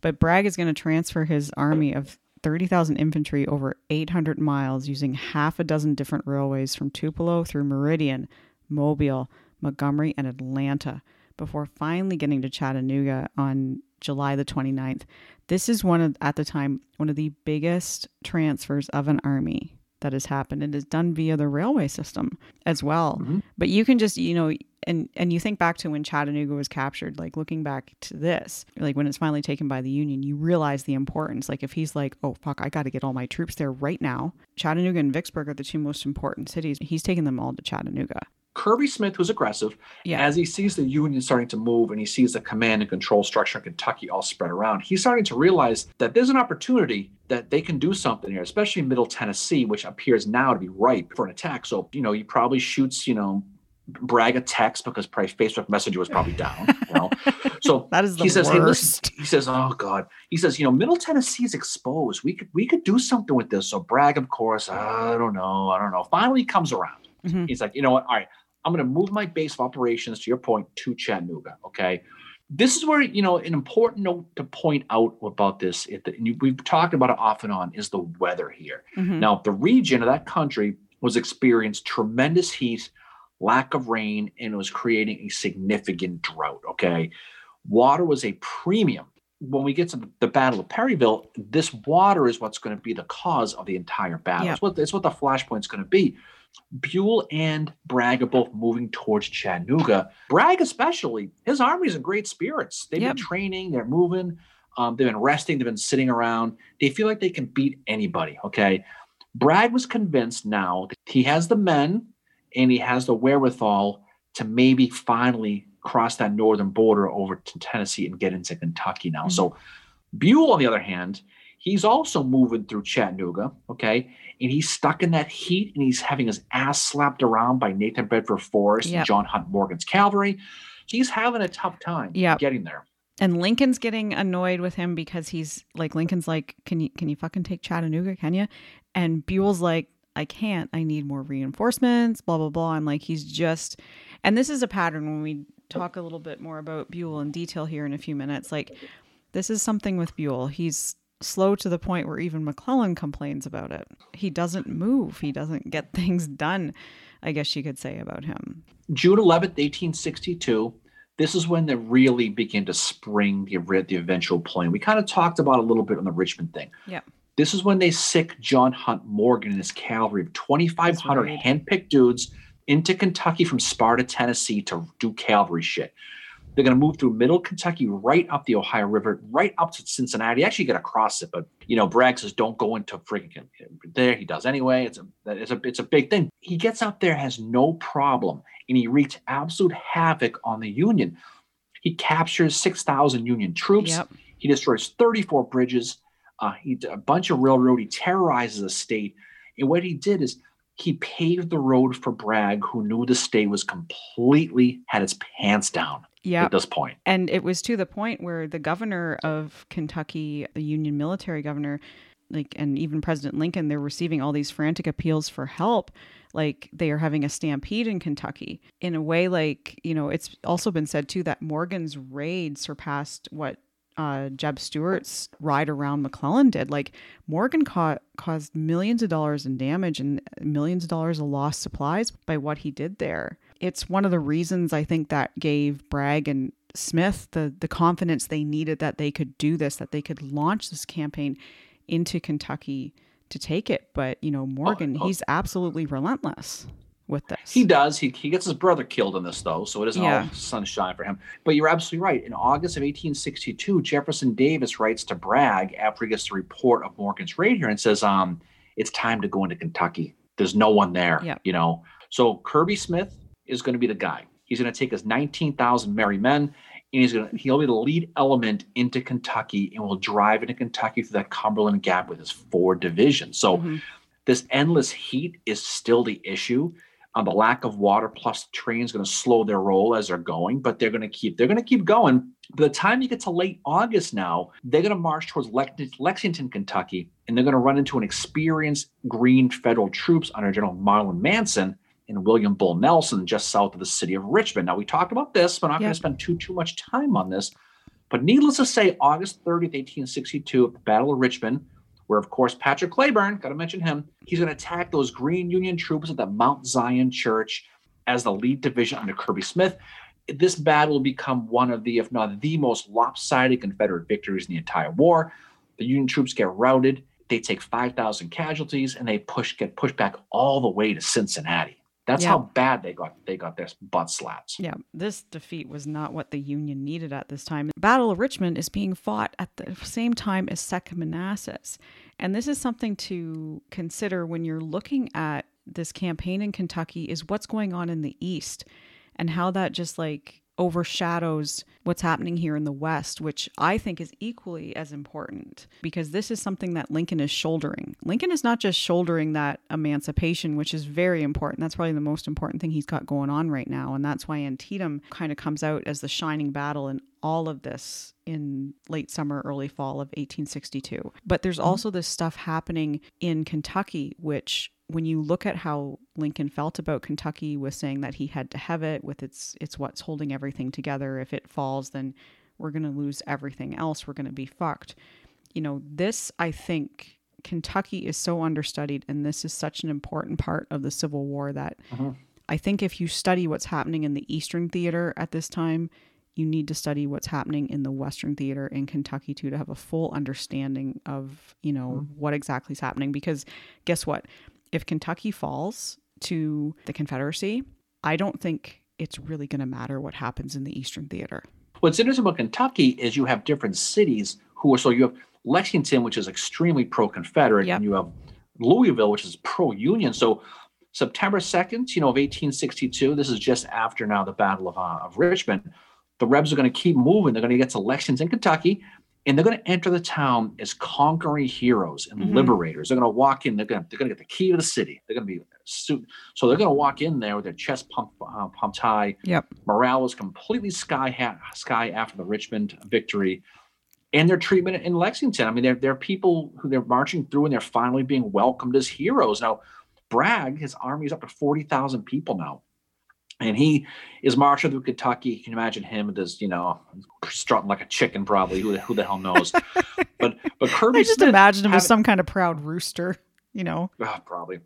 But Bragg is going to transfer his army of 30,000 infantry over 800 miles using half a dozen different railways from Tupelo through Meridian, Mobile, Montgomery, and Atlanta before finally getting to Chattanooga on July the 29th. This is one of, at the time, one of the biggest transfers of an army that has happened. It is done via the railway system as well. Mhm. But you can just, you know, and and you think back to when Chattanooga was captured, like looking back to this, like when it's finally taken by the Union, you realize the importance. Like if he's like, oh fuck, I got to get all my troops there right now. Chattanooga and Vicksburg are the two most important cities. He's taking them all to Chattanooga. Kirby Smith was aggressive. Yeah. As he sees the Union starting to move and he sees the command and control structure in Kentucky all spread around, he's starting to realize that there's an opportunity that they can do something here, especially in Middle Tennessee, which appears now to be ripe for an attack. So, you know, he probably shoots, you know, Bragg a text because probably Facebook Messenger was probably down. You know, so That is the he says, "Hey, listen." He says, "Oh God." He says, "You know, Middle Tennessee is exposed. We could we could do something with this." So Bragg, of course, I don't know, I don't know. Finally, comes around. Mhm. He's like, "You know what? All right, I'm going to move my base of operations to your point to Chattanooga." Okay. This is where you know an important note to point out about this. And we've talked about it off and on. Is the weather here? Mhm. Now, the region of that country was experienced tremendous heat, lack of rain, and it was creating a significant drought. Okay. Water was a premium. When we get to the, the Battle of Perryville, this water is what's going to be the cause of the entire battle. Yeah. It's, what, it's what the flashpoint's going to be. Buell and Bragg are both moving towards Chattanooga. Bragg, especially, his army's in great spirits. They've Yep. been training, they're moving, um, they've been resting, they've been sitting around. They feel like they can beat anybody. Okay. Bragg was convinced now that he has the men and he has the wherewithal to maybe finally cross that northern border over to Tennessee and get into Kentucky now. Mhm. So Buell, on the other hand, he's also moving through Chattanooga, okay, and he's stuck in that heat and he's having his ass slapped around by Nathan Bedford Forrest Yep. and John Hunt Morgan's cavalry. He's having a tough time Yep. getting there. And Lincoln's getting annoyed with him because he's like Lincoln's like, Can you can you fucking take Chattanooga, can you? And Buell's like, I can't. I need more reinforcements, blah blah blah. And like he's just and this is a pattern when we talk a little bit more about Buell in detail here in a few minutes. Like this is something with Buell. He's slow to the point where even McClellan complains about it. He doesn't move. He doesn't get things done, I guess you could say about him. June 11th, 1862, this is when they really begin to spring the, the eventual plan. We kind of talked about a little bit on the Richmond thing. Yeah. This is when they sic John Hunt Morgan and his cavalry of 2,500 right. handpicked dudes into Kentucky from Sparta, Tennessee to do cavalry shit. They're going to move through middle Kentucky, right up the Ohio River, right up to Cincinnati. Actually, got to cross it, but you know, Bragg says don't go into freaking there. He does anyway. It's a it's a it's a big thing. He gets out there, has no problem, and he wreaks absolute havoc on the Union. He captures six thousand Union troops. Yep. He destroys thirty four bridges. Uh, he a bunch of railroad. He terrorizes the state, and what he did is he paved the road for Bragg, who knew the state was completely had its pants down Yeah. at this point. And it was to the point where the governor of Kentucky, the Union military governor, like, and even President Lincoln, they're receiving all these frantic appeals for help. Like, they are having a stampede in Kentucky. In a way, like, you know, it's also been said too that Morgan's raid surpassed what uh, Jeb Stuart's ride around McClellan did. Like, Morgan ca- caused millions of dollars in damage and millions of dollars of lost supplies by what he did there. It's one of the reasons I think that gave Bragg and Smith the the confidence they needed that they could do this, that they could launch this campaign into Kentucky to take it. But you know, Morgan, oh. he's absolutely relentless with this. He does. He, he gets his brother killed in this, though, so it isn't Yeah. all sunshine for him. But you're absolutely right. In August of 1862, Jefferson Davis writes to Bragg after he gets the report of Morgan's raid here and says, um, it's time to go into Kentucky. There's no one there, Yeah. you know. So Kirby Smith is going to be the guy. He's going to take his 19,000 merry men and he's going to he'll be the lead element into Kentucky and will drive into Kentucky through that Cumberland Gap with his four divisions. So Mhm. this endless heat is still the issue. Um, the lack of water plus the train is going to slow their roll as they're going, but they're going to keep they're going to keep going. By the time you get to late August now, they're going to march towards Lex- Lexington, Kentucky, and they're going to run into an experienced Green federal troops under General Mahlon Manson and William Bull Nelson just south of the city of Richmond. Now we talked about this, but I'm not Yeah. going to spend too too much time on this. But needless to say, August 30th, 1862, at the Battle of Richmond, where of course Patrick Cleburne, got to mention him, he's going to attack those Green Union troops at the Mount Zion Church as the lead division under Kirby Smith. This battle will become one of the, if not the most lopsided Confederate victories in the entire war. The Union troops get routed. They take 5,000 casualties and they push get pushed back all the way to Cincinnati. That's how bad they got they got their butt slaps. Yeah, this defeat was not what the Union needed at this time. The Battle of Richmond is being fought at the same time as Second Manassas. And this is something to consider when you're looking at this campaign in Kentucky is what's going on in the East and how that just like overshadows what's happening here in the West, which I think is equally as important because this is something that Lincoln is shouldering. Lincoln is not just shouldering that emancipation, which is very important. That's probably the most important thing he's got going on right now. And that's why Antietam kind of comes out as the shining battle in all of this in late summer, early fall of 1862. But there's mm-hmm. also this stuff happening in Kentucky, which when you look at how Lincoln felt about Kentucky with saying that he had to have it with its it's what's holding everything together. If it falls, then we're gonna lose everything else. We're gonna be fucked. You know, this I think Kentucky is so understudied and this is such an important part of the Civil War that Mhm. I think if you study what's happening in the Eastern Theater at this time, you need to study what's happening in the Western Theater in Kentucky too to have a full understanding of, you know, what exactly is happening. Because guess what? If Kentucky falls to the Confederacy, I don't think it's really going to matter what happens in the Eastern Theater. What's interesting about Kentucky is you have different cities who are so you have Lexington, which is extremely pro-Confederate, Yep. and you have Louisville, which is pro-Union. So September second, you know, of 1862, this is just after now the Battle of, uh, of Richmond. The Rebs are going to keep moving. They're going to get to Lexington, Kentucky, and they're going to enter the town as conquering heroes and Mhm. liberators. They're going to walk in. They're going to they're going to get the key to the city. They're going to be suit. So they're going to walk in there with their chest pumped uh, pumped high. Yep. Morale was completely sky ha- sky after the Richmond victory, and their treatment in Lexington. I mean, they're they're people who they're marching through, and they're finally being welcomed as heroes. Now, Bragg, his army is up to forty thousand people now, and he is marching through Kentucky. You can imagine him his, you know, strutting like a chicken, probably. Who the, who the hell knows? but but Kirby I just Smith imagine him as some kind of proud rooster, you know. Ah, probably.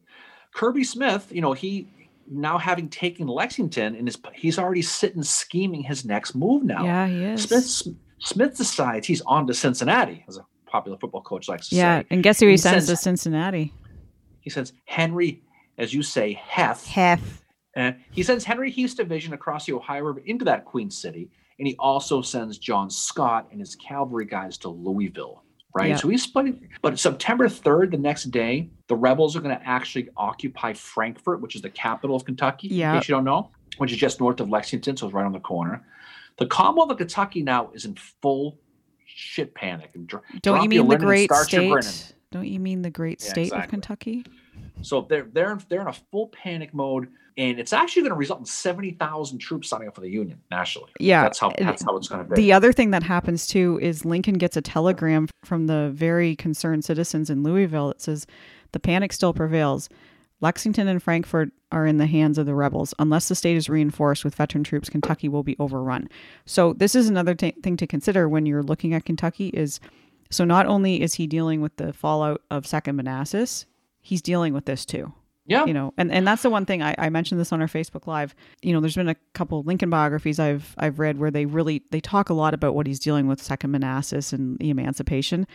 Kirby Smith, you know, he now having taken Lexington, and his, he's already sitting scheming his next move now. Yeah, he is. Smith Smith decides he's on to Cincinnati, as a popular football coach likes to yeah, say. and guess who he, He sends says- to Cincinnati? He sends Henry, as you say, Heth. Hef. And he sends Henry Heth's division across the Ohio River into that Queen City, and he also sends John Scott and his cavalry guys to Louisville. Right, Yeah. so he's splitting. But September third, the next day, the rebels are going to actually occupy Frankfort, which is the capital of Kentucky. Yeah. In case you don't know, which is just north of Lexington, so it's right on the corner. The Commonwealth of Kentucky now is in full shit panic. And dr- Don't you mean the great start your grinning. state? Don't you mean the great Yeah, state of. Kentucky? So they're they're they're in a full panic mode, and it's actually going to result in seventy thousand troops signing up for the Union nationally. Yeah. That's how that's how it's going to be. The other thing that happens too is Lincoln gets a telegram from the very concerned citizens in Louisville that says the panic still prevails. Lexington and Frankfort are in the hands of the rebels. Unless the state is reinforced with veteran troops, Kentucky will be overrun. So this is another t- thing to consider when you're looking at Kentucky is so not only is he dealing with the fallout of Second Manassas, he's dealing with this too. Yeah, you know and, and that's the one thing I, I mentioned this on our facebook live. You know there's been a couple lincoln biographies i've i've read where they really they talk a lot about what he's dealing with second manassas and the emancipation.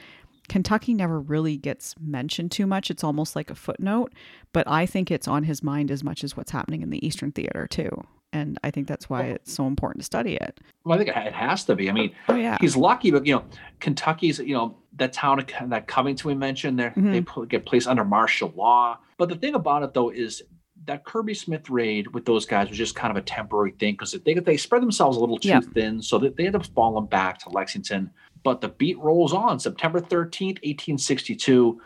Kentucky never really gets mentioned too much. It's almost like a footnote but i think it's on his mind as much as what's happening in the eastern theater too. And i think that's why it's so important to study it. Well, I think it has to be. I mean, oh yeah. he's lucky, but you know, Kentucky's you know that town that Covington we mentioned there they Mhm. put, get placed under martial law. But the thing about it though is that Kirby Smith raid with those guys was just kind of a temporary thing because they they spread themselves a little too Yeah. thin, so that they end up falling back to Lexington. But the beat rolls on. September thirteenth, eighteen sixty-two.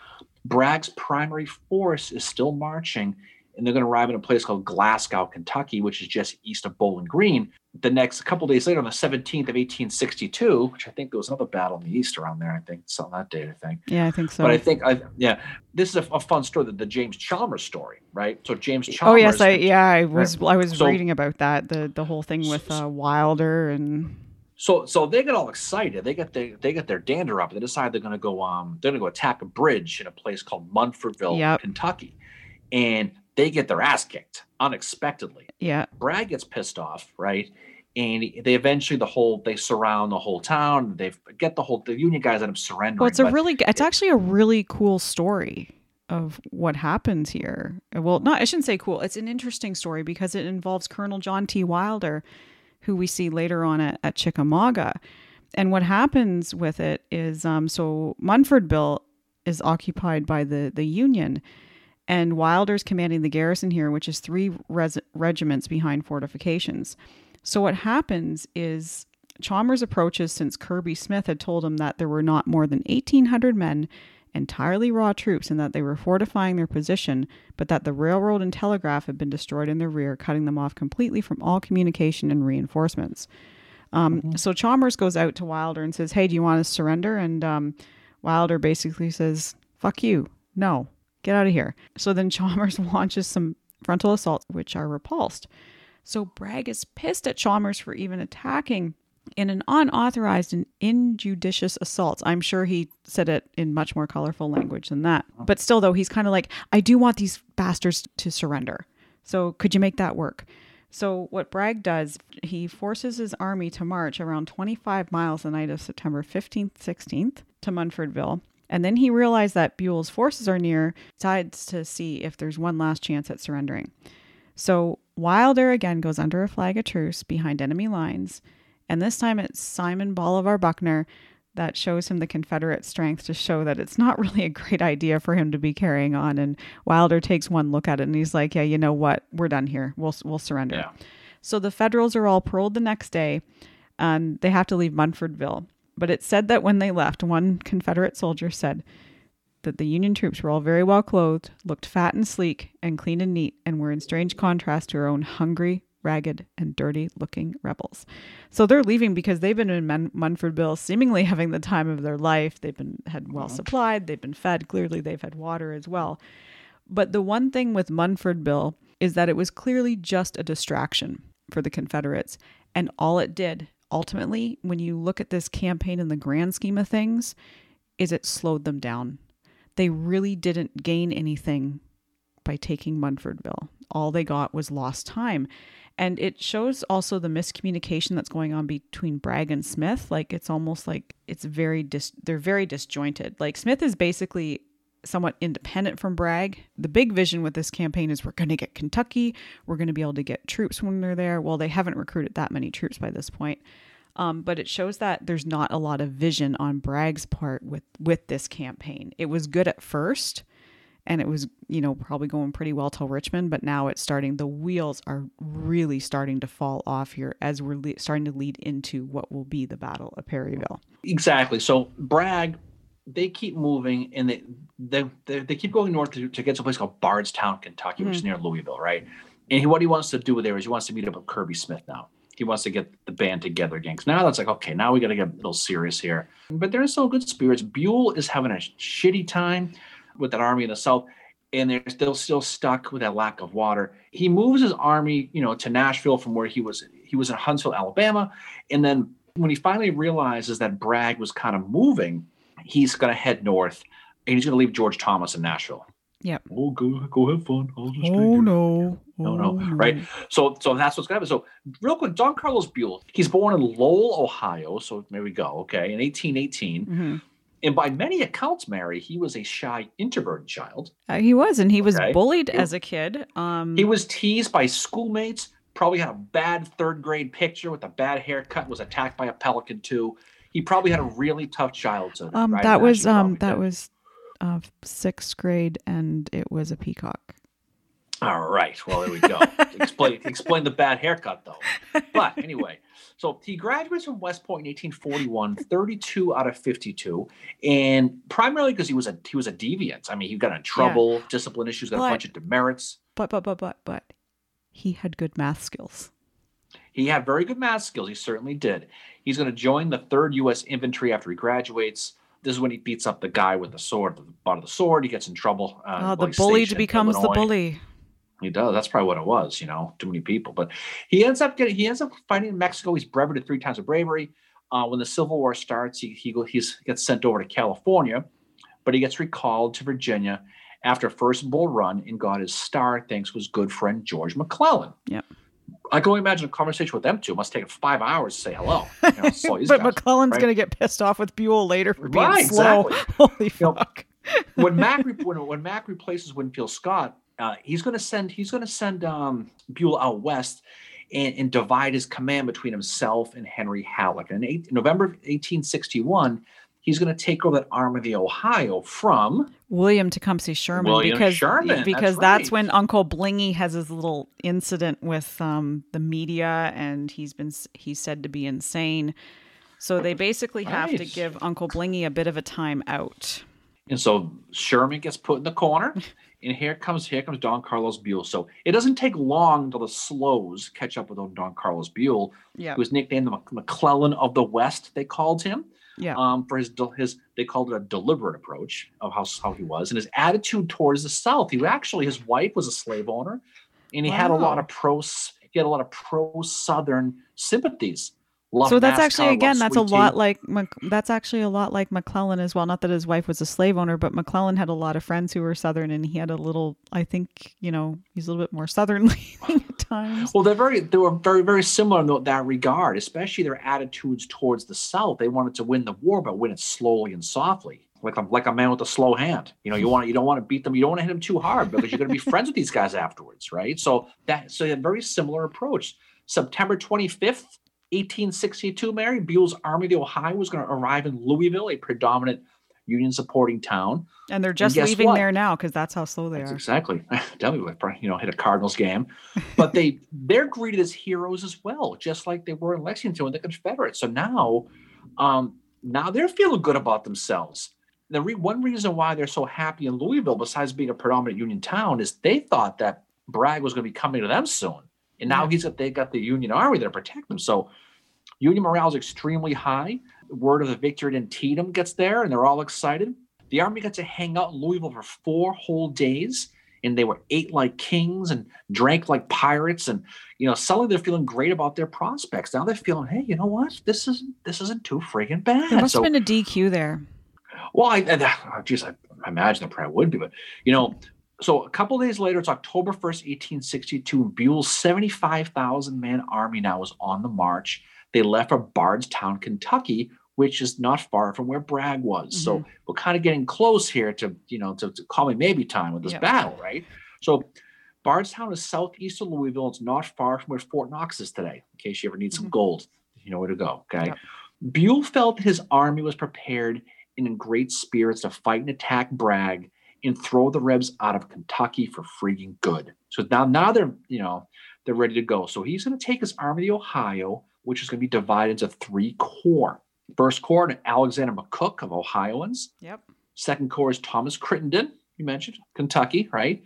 Bragg's primary force is still marching, and they're going to arrive in a place called Glasgow, Kentucky, which is just east of Bowling Green. The next couple days later, on the 17th of 1862, which I think there was another battle in the east around there. I think it's on that date. I think. yeah i think so But I think, I, yeah, this is a, a fun story, the, the James Chalmers story, right? So James Chalmers. Oh yes, I yeah, I was I was So- reading about that the the whole thing with uh, Wilder and So so they get all excited. They get their they get their dander up. They decide they're gonna go um they're gonna go attack a bridge in a place called Munfordville, Yep. Kentucky, and they get their ass kicked unexpectedly. yeah, Brad gets pissed off, right? And they eventually the whole they surround the whole town. They get the whole the Union guys end up surrendering. well, it's a really it's actually a really cool story of what happens here. Well, not I shouldn't say cool. It's an interesting story because it involves Colonel John T. Wilder, who we see later on at, at Chickamauga. And what happens with it is um, so Munfordville is occupied by the the Union, and Wilder's commanding the garrison here, which is three res- regiments behind fortifications. So what happens is Chalmers approaches since Kirby Smith had told him that there were not more than 1,800 men, entirely raw troops, and that they were fortifying their position, but that the railroad and telegraph had been destroyed in their rear, cutting them off completely from all communication and reinforcements. Um, So Chalmers goes out to Wilder and says, "Hey, do you want to surrender?" And um, Wilder basically says, "Fuck you, no, get out of here." So then Chalmers launches some frontal assaults, which are repulsed. So Bragg is pissed at Chalmers for even attacking in an unauthorized and injudicious assault. I'm sure he said it in much more colorful language than that. But still, though, he's kind of like, I do want these bastards to surrender. So could you make that work? So what Bragg does, he forces his army to march around 25 miles the night of September 15th, 16th to Munfordville. And then he realized that Buell's forces are near, decides to see if there's one last chance at surrendering. So Wilder again goes under a flag of truce behind enemy lines, and this time it's Simon Bolivar Buckner that shows him the Confederate strength to show that it's not really a great idea for him to be carrying on. And Wilder takes one look at it and he's like, "Yeah, you know what? We're done here. We'll we'll surrender." Yeah. So the Federals are all paroled the next day, and they have to leave Munfordville. But it's said that when they left, one Confederate soldier said that the Union troops were all very well clothed, looked fat and sleek, and clean and neat, and were in strange contrast to our own hungry, ragged, and dirty looking rebels. So they're leaving because they've been in Mun- Munfordville seemingly having the time of their life. They've been had well supplied, they've been fed, clearly they've had water as well. But the one thing with Munfordville is that it was clearly just a distraction for the Confederates. And all it did, ultimately, when you look at this campaign in the grand scheme of things, is it slowed them down. They really didn't gain anything by taking Munfordville. all they got was lost time. And it shows also the miscommunication that's going on between Bragg and Smith. Like it's almost like it's very dis- they're very disjointed. Like Smith is basically somewhat independent from Bragg. The big vision with this campaign is we're going to get Kentucky. We're going to be able to get troops when they're there. Well, they haven't recruited that many troops by this point. Um, but it shows that there's not a lot of vision on Bragg's part with with this campaign. It was good at first, and it was you know probably going pretty well till Richmond, but now it's starting. The wheels are really starting to fall off here as we're le- starting to lead into what will be the Battle of Perryville. Exactly. So Bragg, they keep moving, and they they they, they keep going north to, to get to a place called Bardstown, Kentucky, which is hmm. near Louisville, right? And he, what he wants to do there is he wants to meet up with Kirby Smith now. He wants to get the band together again. 'Cause now that's like, okay, now we got to get a little serious here. But they're in still good spirits. Buell is having a shitty time with that army in the south, and they're still still stuck with that lack of water. He moves his army, you know, to Nashville from where he was. He was in Huntsville, Alabama, and then when he finally realizes that Bragg was kind of moving, he's going to head north, and he's going to leave George Thomas in Nashville. Yep. Oh, go go have fun. I'll just stay here. Oh, no. No, no, right? So, so that's what's going to happen. So, real quick, Don Carlos Buell, he's born in Lowell, Ohio. So, there we go. Okay, in 1818. hmm And by many accounts, Mary, he was a shy, introverted child. Uh, he was, and he was Okay. bullied He- as a kid. Um, He was teased by schoolmates, probably had a bad third grade picture with a bad haircut, was attacked by a pelican, too. He probably had a really tough childhood. um, I that was um, that was uh, sixth grade, and it was a peacock. All right. Well, there we go. explain explain the bad haircut though. But anyway, so he graduates from West Point in 1841, 32 out of 52, and primarily because he was a he was a deviant. I mean, he got in trouble, discipline issues, got But- a bunch of demerits. But but but but but he had good math skills. He had very good math skills. He certainly did. He's going to join the Third U.S. Infantry after he graduates. This is when he beats up the guy with the sword, the butt of the sword. He gets in trouble. Uh, Uh, the bully becomes the bully. He does. That's probably what it was. You know, too many people. But he ends up getting. He ends up fighting in Mexico. He's breveted three times of bravery. Uh, when the Civil War starts, he he he's gets sent over to California, but he gets recalled to Virginia after first Bull Run and got his star thanks to his good friend George McClellan. Yep. I can only imagine a conversation with them two. It must take five hours to say hello. You know, these but guys. McClellan's right? gonna get pissed off with Buell later for being Right, slow. exactly. Holy know, fuck! when Mac re- when, when Mac replaces Winfield Scott, uh, he's going to send he's going to send um, Buell out west and, and divide his command between himself and Henry Halleck. And in eight, November of 1861, he's going to take over that arm of the Ohio from William Tecumseh Sherman William because Sherman, because that's that's, right. when Uncle Blingy has his little incident with um, the media and he's been he's said to be insane. So they basically have to give Uncle Blingy a bit of a time out. And so Sherman gets put in the corner, and here comes here comes Don Carlos Buell. So it doesn't take long until the slows catch up with Don Carlos Buell, Yeah, who was nicknamed the McClellan of the West. They called him. Yeah. um, for his his they called it a deliberate approach of how how he was and his attitude towards the South. He actually his wife was a slave owner, and he had a lot of pro he had a lot of pro Southern sympathies. Loved so that's NASCAR, actually again that's a lot tea. like that's actually a lot like McClellan as well. Not that his wife was a slave owner, but McClellan had a lot of friends who were Southern, and he had a little. I think you know he's a little bit more Southern at times. Well, they're very they were very very similar in that regard, especially their attitudes towards the South. They wanted to win the war, but win it slowly and softly. Like a, like a man with a slow hand, you know. You want you don't want to beat them. You don't want to hit them too hard because you're going to be friends with these guys afterwards, right? So that so they had a very similar approach. September 25th, 1862, Mary Buell's Army of the Ohio was going to arrive in Louisville, a predominant Union supporting town. And they're just guess leaving what? there now because that's how slow they That's are. exactly. Would probably, you know, hit a Cardinals game. But they they're greeted as heroes as well, just like they were in Lexington with the Confederates. So now um now they're feeling good about themselves. The re- one reason why they're so happy in Louisville, besides being a predominant Union town, is they thought that Bragg was going to be coming to them soon. And now he's got they got the Union Army there to protect them. So Union morale is extremely high. Word of the victory in Antietam gets there, and they're all excited. The army got to hang out in Louisville for four whole days, and they were ate like kings and drank like pirates. And you know, suddenly they're feeling great about their prospects. Now they're feeling, hey, you know what? This isn't this isn't too friggin' bad. There must so, have been a DQ there. well, I, I oh, geez, I, I imagine there probably would be, but you know, So a couple days later, it's October 1st, 1862, Buell's 75,000 man army now is on the march. They left for Bardstown, Kentucky, which is not far from where Bragg was. Mm-hmm. So we're kind of getting close here to, you know, to, to call me maybe time with this yep. battle, right? So Bardstown is southeast of Louisville. It's not far from where Fort Knox is today, in case you ever need some mm-hmm. gold. You know where to go. Okay. Yep. Buell felt his army was prepared and in great spirits to fight and attack Bragg and throw the Rebs out of Kentucky for freaking good. So now, now they're, you know, they're ready to go. So he's going to take his army to Ohio, which is going to be divided into three corps. First corps, Alexander McCook of Ohioans. Yep. Second corps is Thomas Crittenden, you mentioned, Kentucky, right?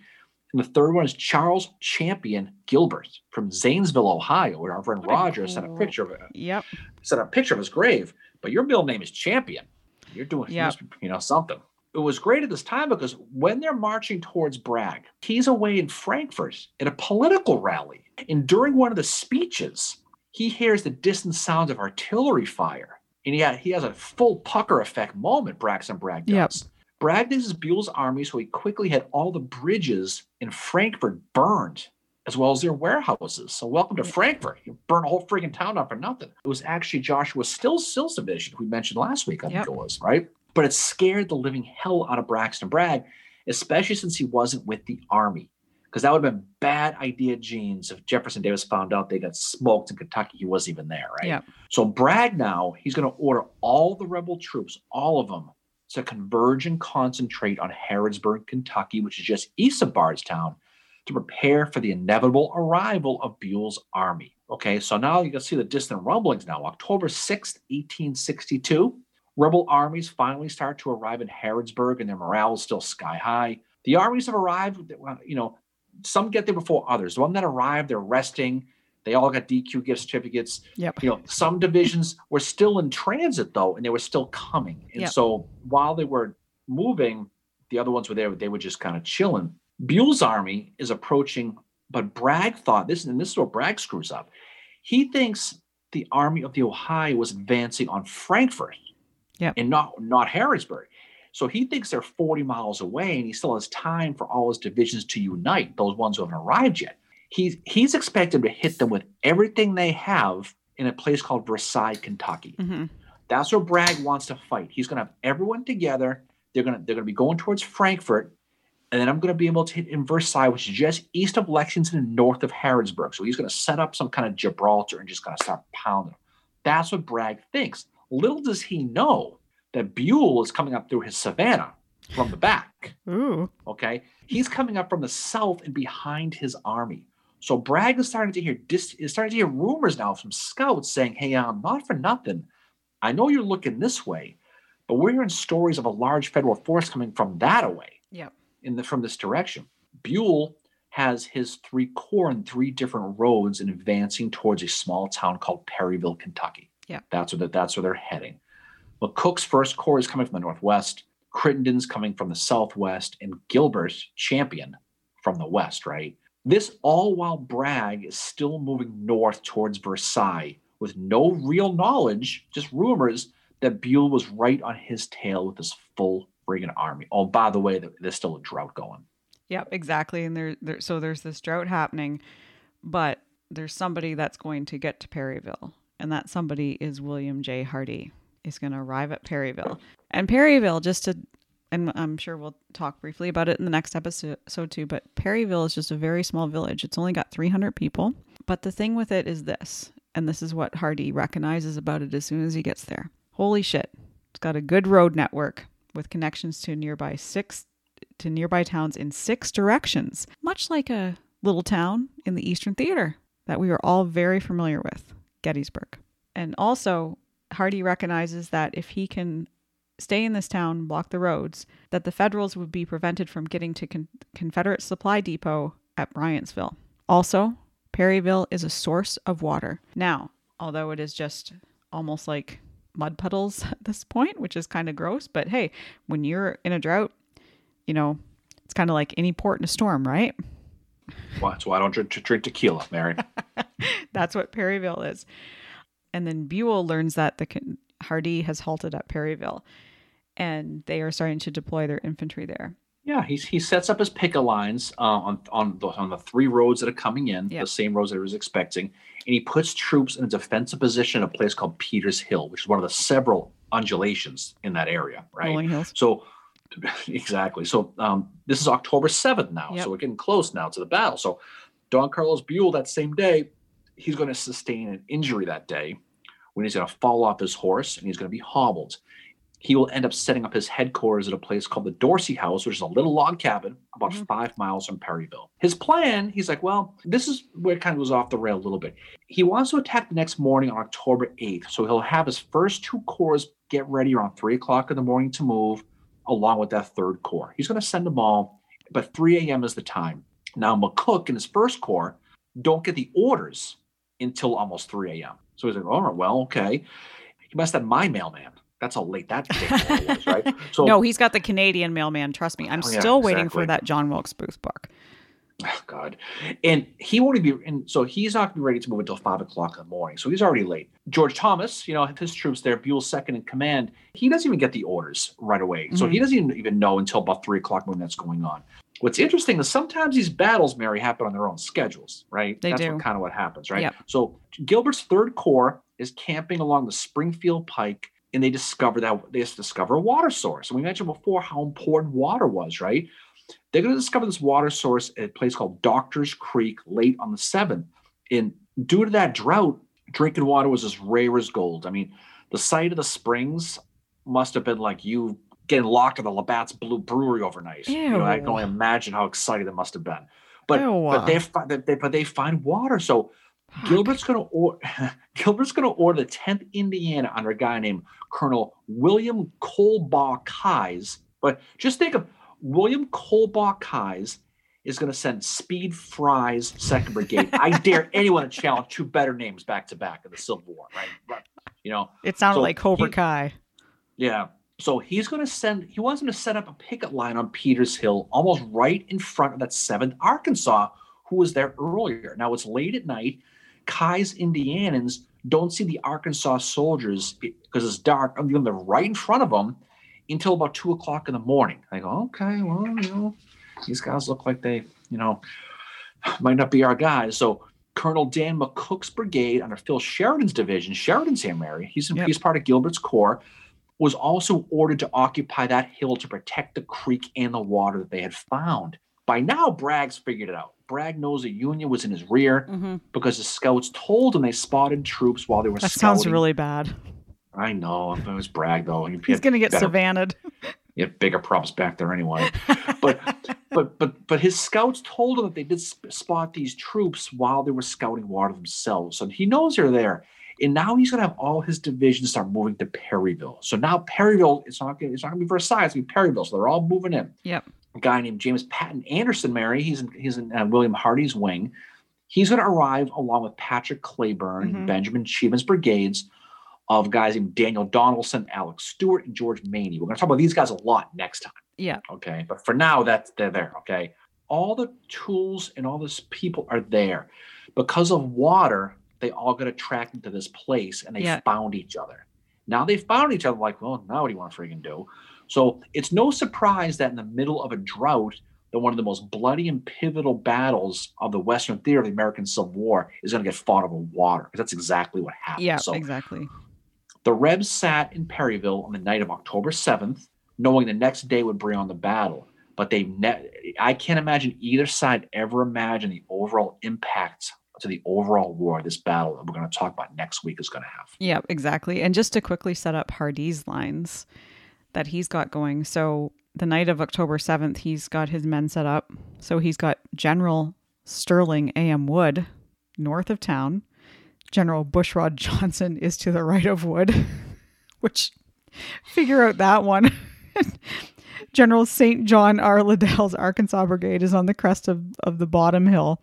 And the third one is Charles Champion Gilbert from Zanesville, Ohio, where our friend Roger cool. sent a picture of it. Yep. Sent a picture of his grave. But your middle name is Champion. You're doing, yep. you know, something it was great at this time because when they're marching towards Bragg, he's away in Frankfort at a political rally. And during one of the speeches, he hears the distant sounds of artillery fire. And yet he has a full pucker effect moment, Braxton Bragg does. Yep. Bragg uses Buell's army, so he quickly had all the bridges in Frankfort burned, as well as their warehouses. So welcome to Frankfort. You burn a whole freaking town up for nothing. It was actually Joshua Sill's Sill's division we mentioned last week, I yep. think it was, right? But it scared the living hell out of Braxton Bragg, especially since he wasn't with the army. Because that would have been bad idea, genes, if Jefferson Davis found out they got smoked in Kentucky. He wasn't even there, right? Yeah. So Bragg now, he's going to order all the rebel troops, all of them, to converge and concentrate on Harrodsburg, Kentucky, which is just east of Bardstown, to prepare for the inevitable arrival of Buell's army. Okay, so now you can see the distant rumblings now. October 6th, 1862, Rebel armies finally start to arrive in Harrodsburg and their morale is still sky high. The armies have arrived, you know, some get there before others. The one that arrived, they're resting. They all got DQ gift certificates. Yep. You know, some divisions were still in transit though, and they were still coming. And yep. so while they were moving, the other ones were there, but they were just kind of chilling. Buell's army is approaching, but Bragg thought this, and this is where Bragg screws up. He thinks the army of the Ohio was advancing on Frankfort yeah, and not not Harrodsburg. So he thinks they're 40 miles away, and he still has time for all his divisions to unite. Those ones who haven't arrived yet. He's he's expected to hit them with everything they have in a place called Versailles, Kentucky. Mm-hmm. That's where Bragg wants to fight. He's going to have everyone together. They're going to they're going to be going towards Frankfort, and then I'm going to be able to hit in Versailles, which is just east of Lexington and north of Harrodsburg. So he's going to set up some kind of Gibraltar and just kind of start pounding. That's what Bragg thinks. Little does he know that Buell is coming up through his Savannah from the back. Ooh. Okay. He's coming up from the south and behind his army. So Bragg is starting to hear dis- is starting to hear rumors now from scouts saying, "Hey, um, not for nothing. I know you're looking this way, but we're hearing stories of a large federal force coming from that away. Yep. In the from this direction. Buell has his three corps in three different roads and advancing towards a small town called Perryville, Kentucky. Yeah. That's where the, that's where they're heading. But Cook's first corps is coming from the northwest, Crittenden's coming from the southwest, and Gilbert's champion from the west, right? This all while Bragg is still moving north towards Versailles with no real knowledge, just rumors that Buell was right on his tail with his full friggin' army. Oh, by the way, there's still a drought going. Yep, exactly. And there, there, so there's this drought happening, but there's somebody that's going to get to Perryville and that somebody is William J. Hardee. Is going to arrive at Perryville. And Perryville, just to, and I'm sure we'll talk briefly about it in the next episode too, but Perryville is just a very small village. It's only got 300 people. But the thing with it is this, and this is what Hardee recognizes about it as soon as he gets there. Holy shit. It's got a good road network with connections to nearby six to nearby towns in six directions, much like a little town in the Eastern Theater that we are all very familiar with. Gettysburg. And also, Hardee recognizes that if he can stay in this town, block the roads, that the Federals would be prevented from getting to con- Confederate supply depot at Bryantsville. Also, Perryville is a source of water. Now, although it is just almost like mud puddles at this point, which is kind of gross, but hey, when you're in a drought, you know, it's kind of like any port in a storm, right? That's why I don't drink, drink tequila, Mary. that's what Perryville is. And then Buell learns that the Hardee has halted at Perryville, and they are starting to deploy their infantry there. Yeah, he, he sets up his picket lines uh, on on the, on the three roads that are coming in, Yep. the same roads that he was expecting, and he puts troops in a defensive position in a place called Peters Hill, which is one of the several undulations in that area, right? Rolling Hills. So exactly. So um, this is October 7th now. Yep. So we're getting close now to the battle. So Don Carlos Buell that same day, he's going to sustain an injury that day when he's going to fall off his horse and he's going to be hobbled. He will end up setting up his headquarters at a place called the Dorsey House, which is a little log cabin about Mhm. five miles from Perryville. His plan, he's like, well, this is where it kind of goes off the rail a little bit. He wants to attack the next morning on October 8th. So he'll have his first two corps get ready around three o'clock in the morning to move, along with that third corps. He's going to send them all, but 3 a.m. is the time. Now, McCook and his first corps don't get the orders until almost 3 a.m. So he's like, all right, well, okay. He must have my mailman. That's how late that day was, right? So no, he's got the Canadian mailman. Trust me. I'm Oh, yeah, still waiting for that John Wilkes Booth book. Oh, God. And he won't be, and so he's not going to be ready to move until five o'clock in the morning. So he's already late. George Thomas, you know, his troops there, Buell's second in command, he doesn't even get the orders right away. So he Mhm. doesn't even, even know until about three o'clock when that's going on. What's interesting is sometimes these battles, Mary, happen on their own schedules, right? They that's do. What, kind of what happens, right? Yep. So Gilbert's third corps is camping along the Springfield Pike, and they discover that they just discover a water source. And we mentioned before how important water was, right? They're going to discover this water source at a place called Doctors Creek late on the 7th. And due to that drought, drinking water was as rare as gold. I mean, the sight of the springs must have been like you getting locked in the Labatt's Blue Brewery overnight. You know, I can only imagine how excited it must have been. But Ew. but they, they, they but they find water. So Fuck. Gilbert's going to or- Gilbert's going to order the 10th Indiana under a guy named Colonel William Colbaugh Kise. But just think of William Colbaugh Kise is going to send Speed Fry's Second Brigade. I dare anyone to challenge two better names back to back in the Civil War, right? right. You know, It sounded So like Cobra he- Kai. yeah. So he's going to send, he wants him to set up a picket line on Peters Hill, almost right in front of that 7th Arkansas, who was there earlier. Now it's late at night. Kise's Indianans don't see the Arkansas soldiers because it's dark. I'm they're right in front of them until about two o'clock in the morning. I go, okay, well, you know, these guys look like they, you know, might not be our guys. So Colonel Dan McCook's brigade under Phil Sheridan's division, Sheridan's here, Mary. He's, Yep. he's part of Gilbert's corps was also ordered to occupy that hill to protect the creek and the water that they had found. By now, Bragg's figured it out. Bragg knows the Union was in his rear hmm because the scouts told him they spotted troops while they were scouting. That scouting. sounds really bad. I know. I was Bragg, though, he He's going to get better- savannah'd. he had bigger props back there anyway. But but but but his scouts told him that they did spot these troops while they were scouting water themselves. and he knows they're there. And now he's going to have all his divisions start moving to Perryville. So now Perryville, it's not gonna, it's not going to be Versailles, it's going to be Perryville. So they're all moving in. Yep. A guy named James Patton Anderson, Mary, he's in, he's in uh, William Hardee's wing. He's going to arrive along with Patrick Cleburne Mhm. and Benjamin Cheatham's brigades of guys named Daniel Donelson, Alex Stewart, and George Maney. We're going to talk about these guys a lot next time. Yeah. Okay. But for now, that's they're there. Okay. All the tools and all this people are there. Because of water, they all got attracted to this place and they Yeah. found each other. Now they found each other, like, well, now what do you want to freaking do? So it's no surprise that in the middle of a drought, that one of the most bloody and pivotal battles of the Western theater of the American Civil War is going to get fought over water. Because that's exactly what happened. Yeah, so exactly. The Rebs sat in Perryville on the night of October 7th, knowing the next day would bring on the battle. But they, ne- I can't imagine either side ever imagined the overall impact to the overall war this battle that we're going to talk about next week is going to have. Yeah, exactly. And just to quickly set up Hardee's lines that he's got going. So the night of October 7th, he's got his men set up. So he's got General Sterling A.M. Wood north of town. General Bushrod Johnson is to the right of Wood, which figure out that one. General St. John R. Liddell's Arkansas Brigade is on the crest of, of the bottom hill,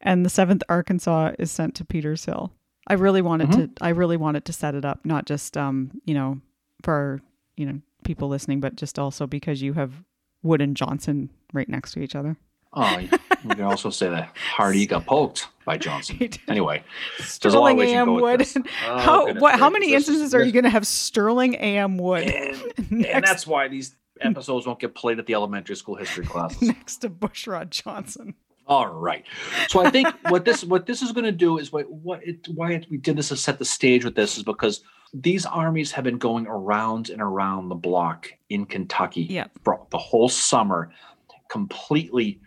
and the 7th Arkansas is sent to Peters Hill. I really wanted to I really wanted to set it up, not just um, you know, for you know, people listening, but just also because you have Wood and Johnson right next to each other. Oh, you you can also say that Hardee got poked by Johnson. Anyway, there's a lot of Sterling ways you can AM go with Wood. this. Oh, how goodness what how many This is- instances are this- you going to have Sterling AM Wood? And, and that's why these episodes won't get played at the elementary school history classes. Next to Bushrod Johnson. All right. So I think what this what this is going to do is what what it, why we did this to set the stage with this is because these armies have been going around and around the block in Kentucky Yep. for the whole summer, completely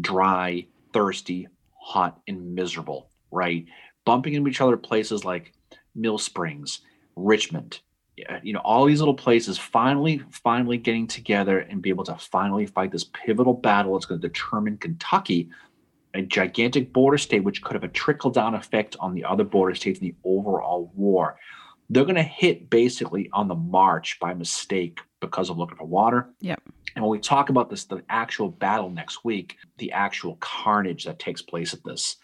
dry, thirsty, hot, and miserable. Right, bumping into each other places like Mill Springs, Richmond. You know, all these little places finally, finally getting together and be able to finally fight this pivotal battle that's going to determine Kentucky a gigantic border state which could have a trickle down effect on the other border states in the overall war. They're going to hit basically on the march by mistake because of looking for water. Yep. And when we talk about this, the actual battle next week, the actual carnage that takes place at this,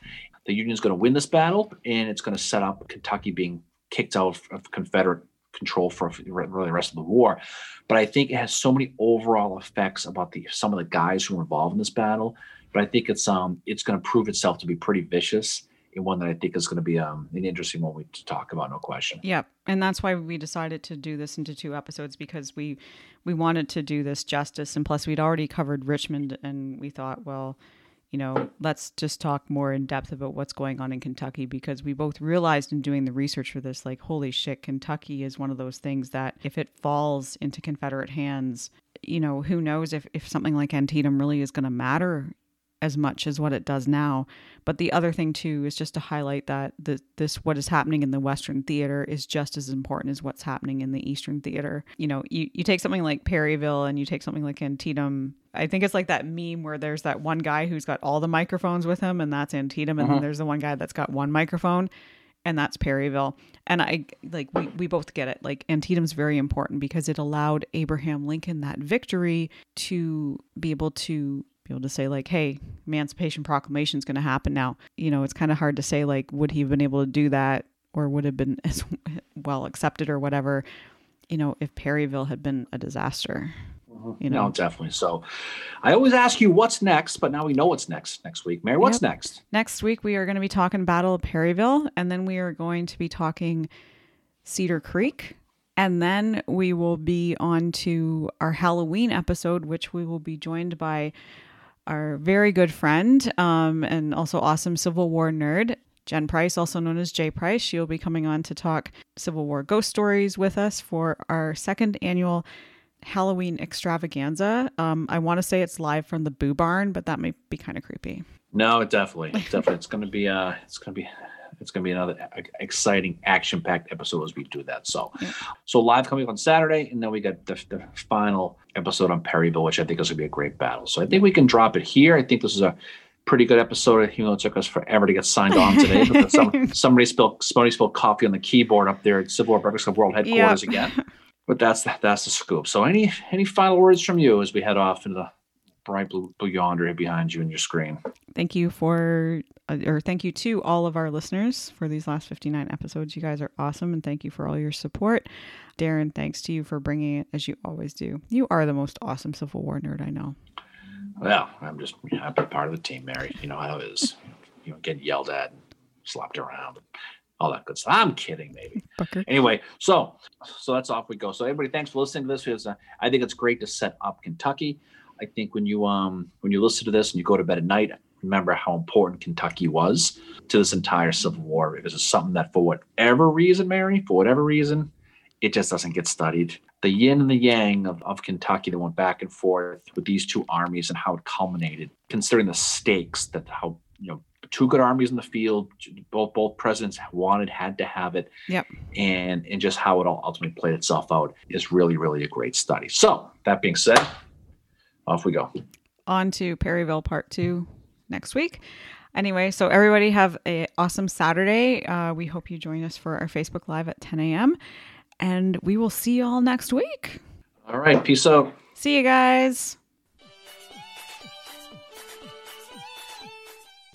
the Union's going to win this battle, and it's going to set up Kentucky being kicked out of Confederate control for really the rest of the war. But I think it has so many overall effects about the some of the guys who were involved in this battle. But I think it's um it's going to prove itself to be pretty vicious one that I think is going to be um an interesting one to talk about, no question. Yep. And that's why we decided to do this into two episodes because we we wanted to do this justice and plus we'd already covered Richmond and we thought, well, you know, let's just talk more in depth about what's going on in Kentucky because we both realized in doing the research for this, like, holy shit, Kentucky is one of those things that if it falls into Confederate hands, you know, who knows if, if something like Antietam really is going to matter as much as what it does now. But the other thing too is just to highlight that the, this what is happening in the Western theater is just as important as what's happening in the Eastern theater. You know, you, you take something like Perryville and you take something like Antietam. I think it's like that meme where there's that one guy who's got all the microphones with him, and that's Antietam, and then uh-huh. there's the one guy that's got one microphone. And that's Perryville. And I like we, we both get it. Like Antietam's very important because it allowed Abraham Lincoln that victory to be able to be able to say like hey emancipation proclamation is going to happen now you know it's kind of hard to say like would he have been able to do that or would it have been as well accepted or whatever you know if perryville had been a disaster mm-hmm. you know No, definitely. So I always ask you what's next, but now we know what's next next week. Mary, what's Yep. next? next week we are going to be talking battle of perryville and then we are going to be talking cedar creek and then we will be on to our halloween episode which we will be joined by our very good friend um, and also awesome Civil War nerd, Jen Price, also known as Jay Price. She'll be coming on to talk Civil War ghost stories with us for our second annual Halloween extravaganza. Um, I want to say it's live from the Boo Barn, but that might be kind of creepy. No, definitely, definitely. It's going to be uh, it's going to be it's going to be another exciting, action-packed episode as we do that. So, Yeah. so live coming up on Saturday, and then we got the, the final episode on Perryville, which I think is going to be a great battle. So I think we can drop it here. I think this is a pretty good episode. You know, it took us forever to get signed on today, but some, somebody spilled somebody spilled coffee on the keyboard up there at Civil War Breakfast Club World headquarters again. But that's that's the scoop. So any any final words from you as we head off into the bright blue, blue yonder behind you in your screen? Thank you for, uh, or thank you to all of our listeners for these last 59 episodes. You guys are awesome, and thank you for all your support. Darren, thanks to you for bringing it as you always do. You are the most awesome Civil War nerd I know. Well, I'm just happy part of the team, Mary. You know how it is. You know, getting yelled at, and slapped around, all that good stuff. I'm kidding, maybe. Bucker. Anyway, so so that's off we go. So everybody, thanks for listening to this. Because, uh, I think it's great to set up Kentucky. I think when you um when you listen to this and you go to bed at night, remember how important Kentucky was to this entire Civil War because it's something that for whatever reason, Mary, for whatever reason, it just doesn't get studied. The yin and the yang of, of Kentucky that went back and forth with these two armies and how it culminated, considering the stakes that how you know two good armies in the field, both both presidents wanted, had to have it, Yep. and and just how it all ultimately played itself out is really really a great study. So that being said, off we go. on to Perryville Part Two next week. Anyway, so everybody have a awesome Saturday. Uh, we hope you join us for our Facebook Live at 10 a.m. And we will see you all next week. All right, peace out. See you guys.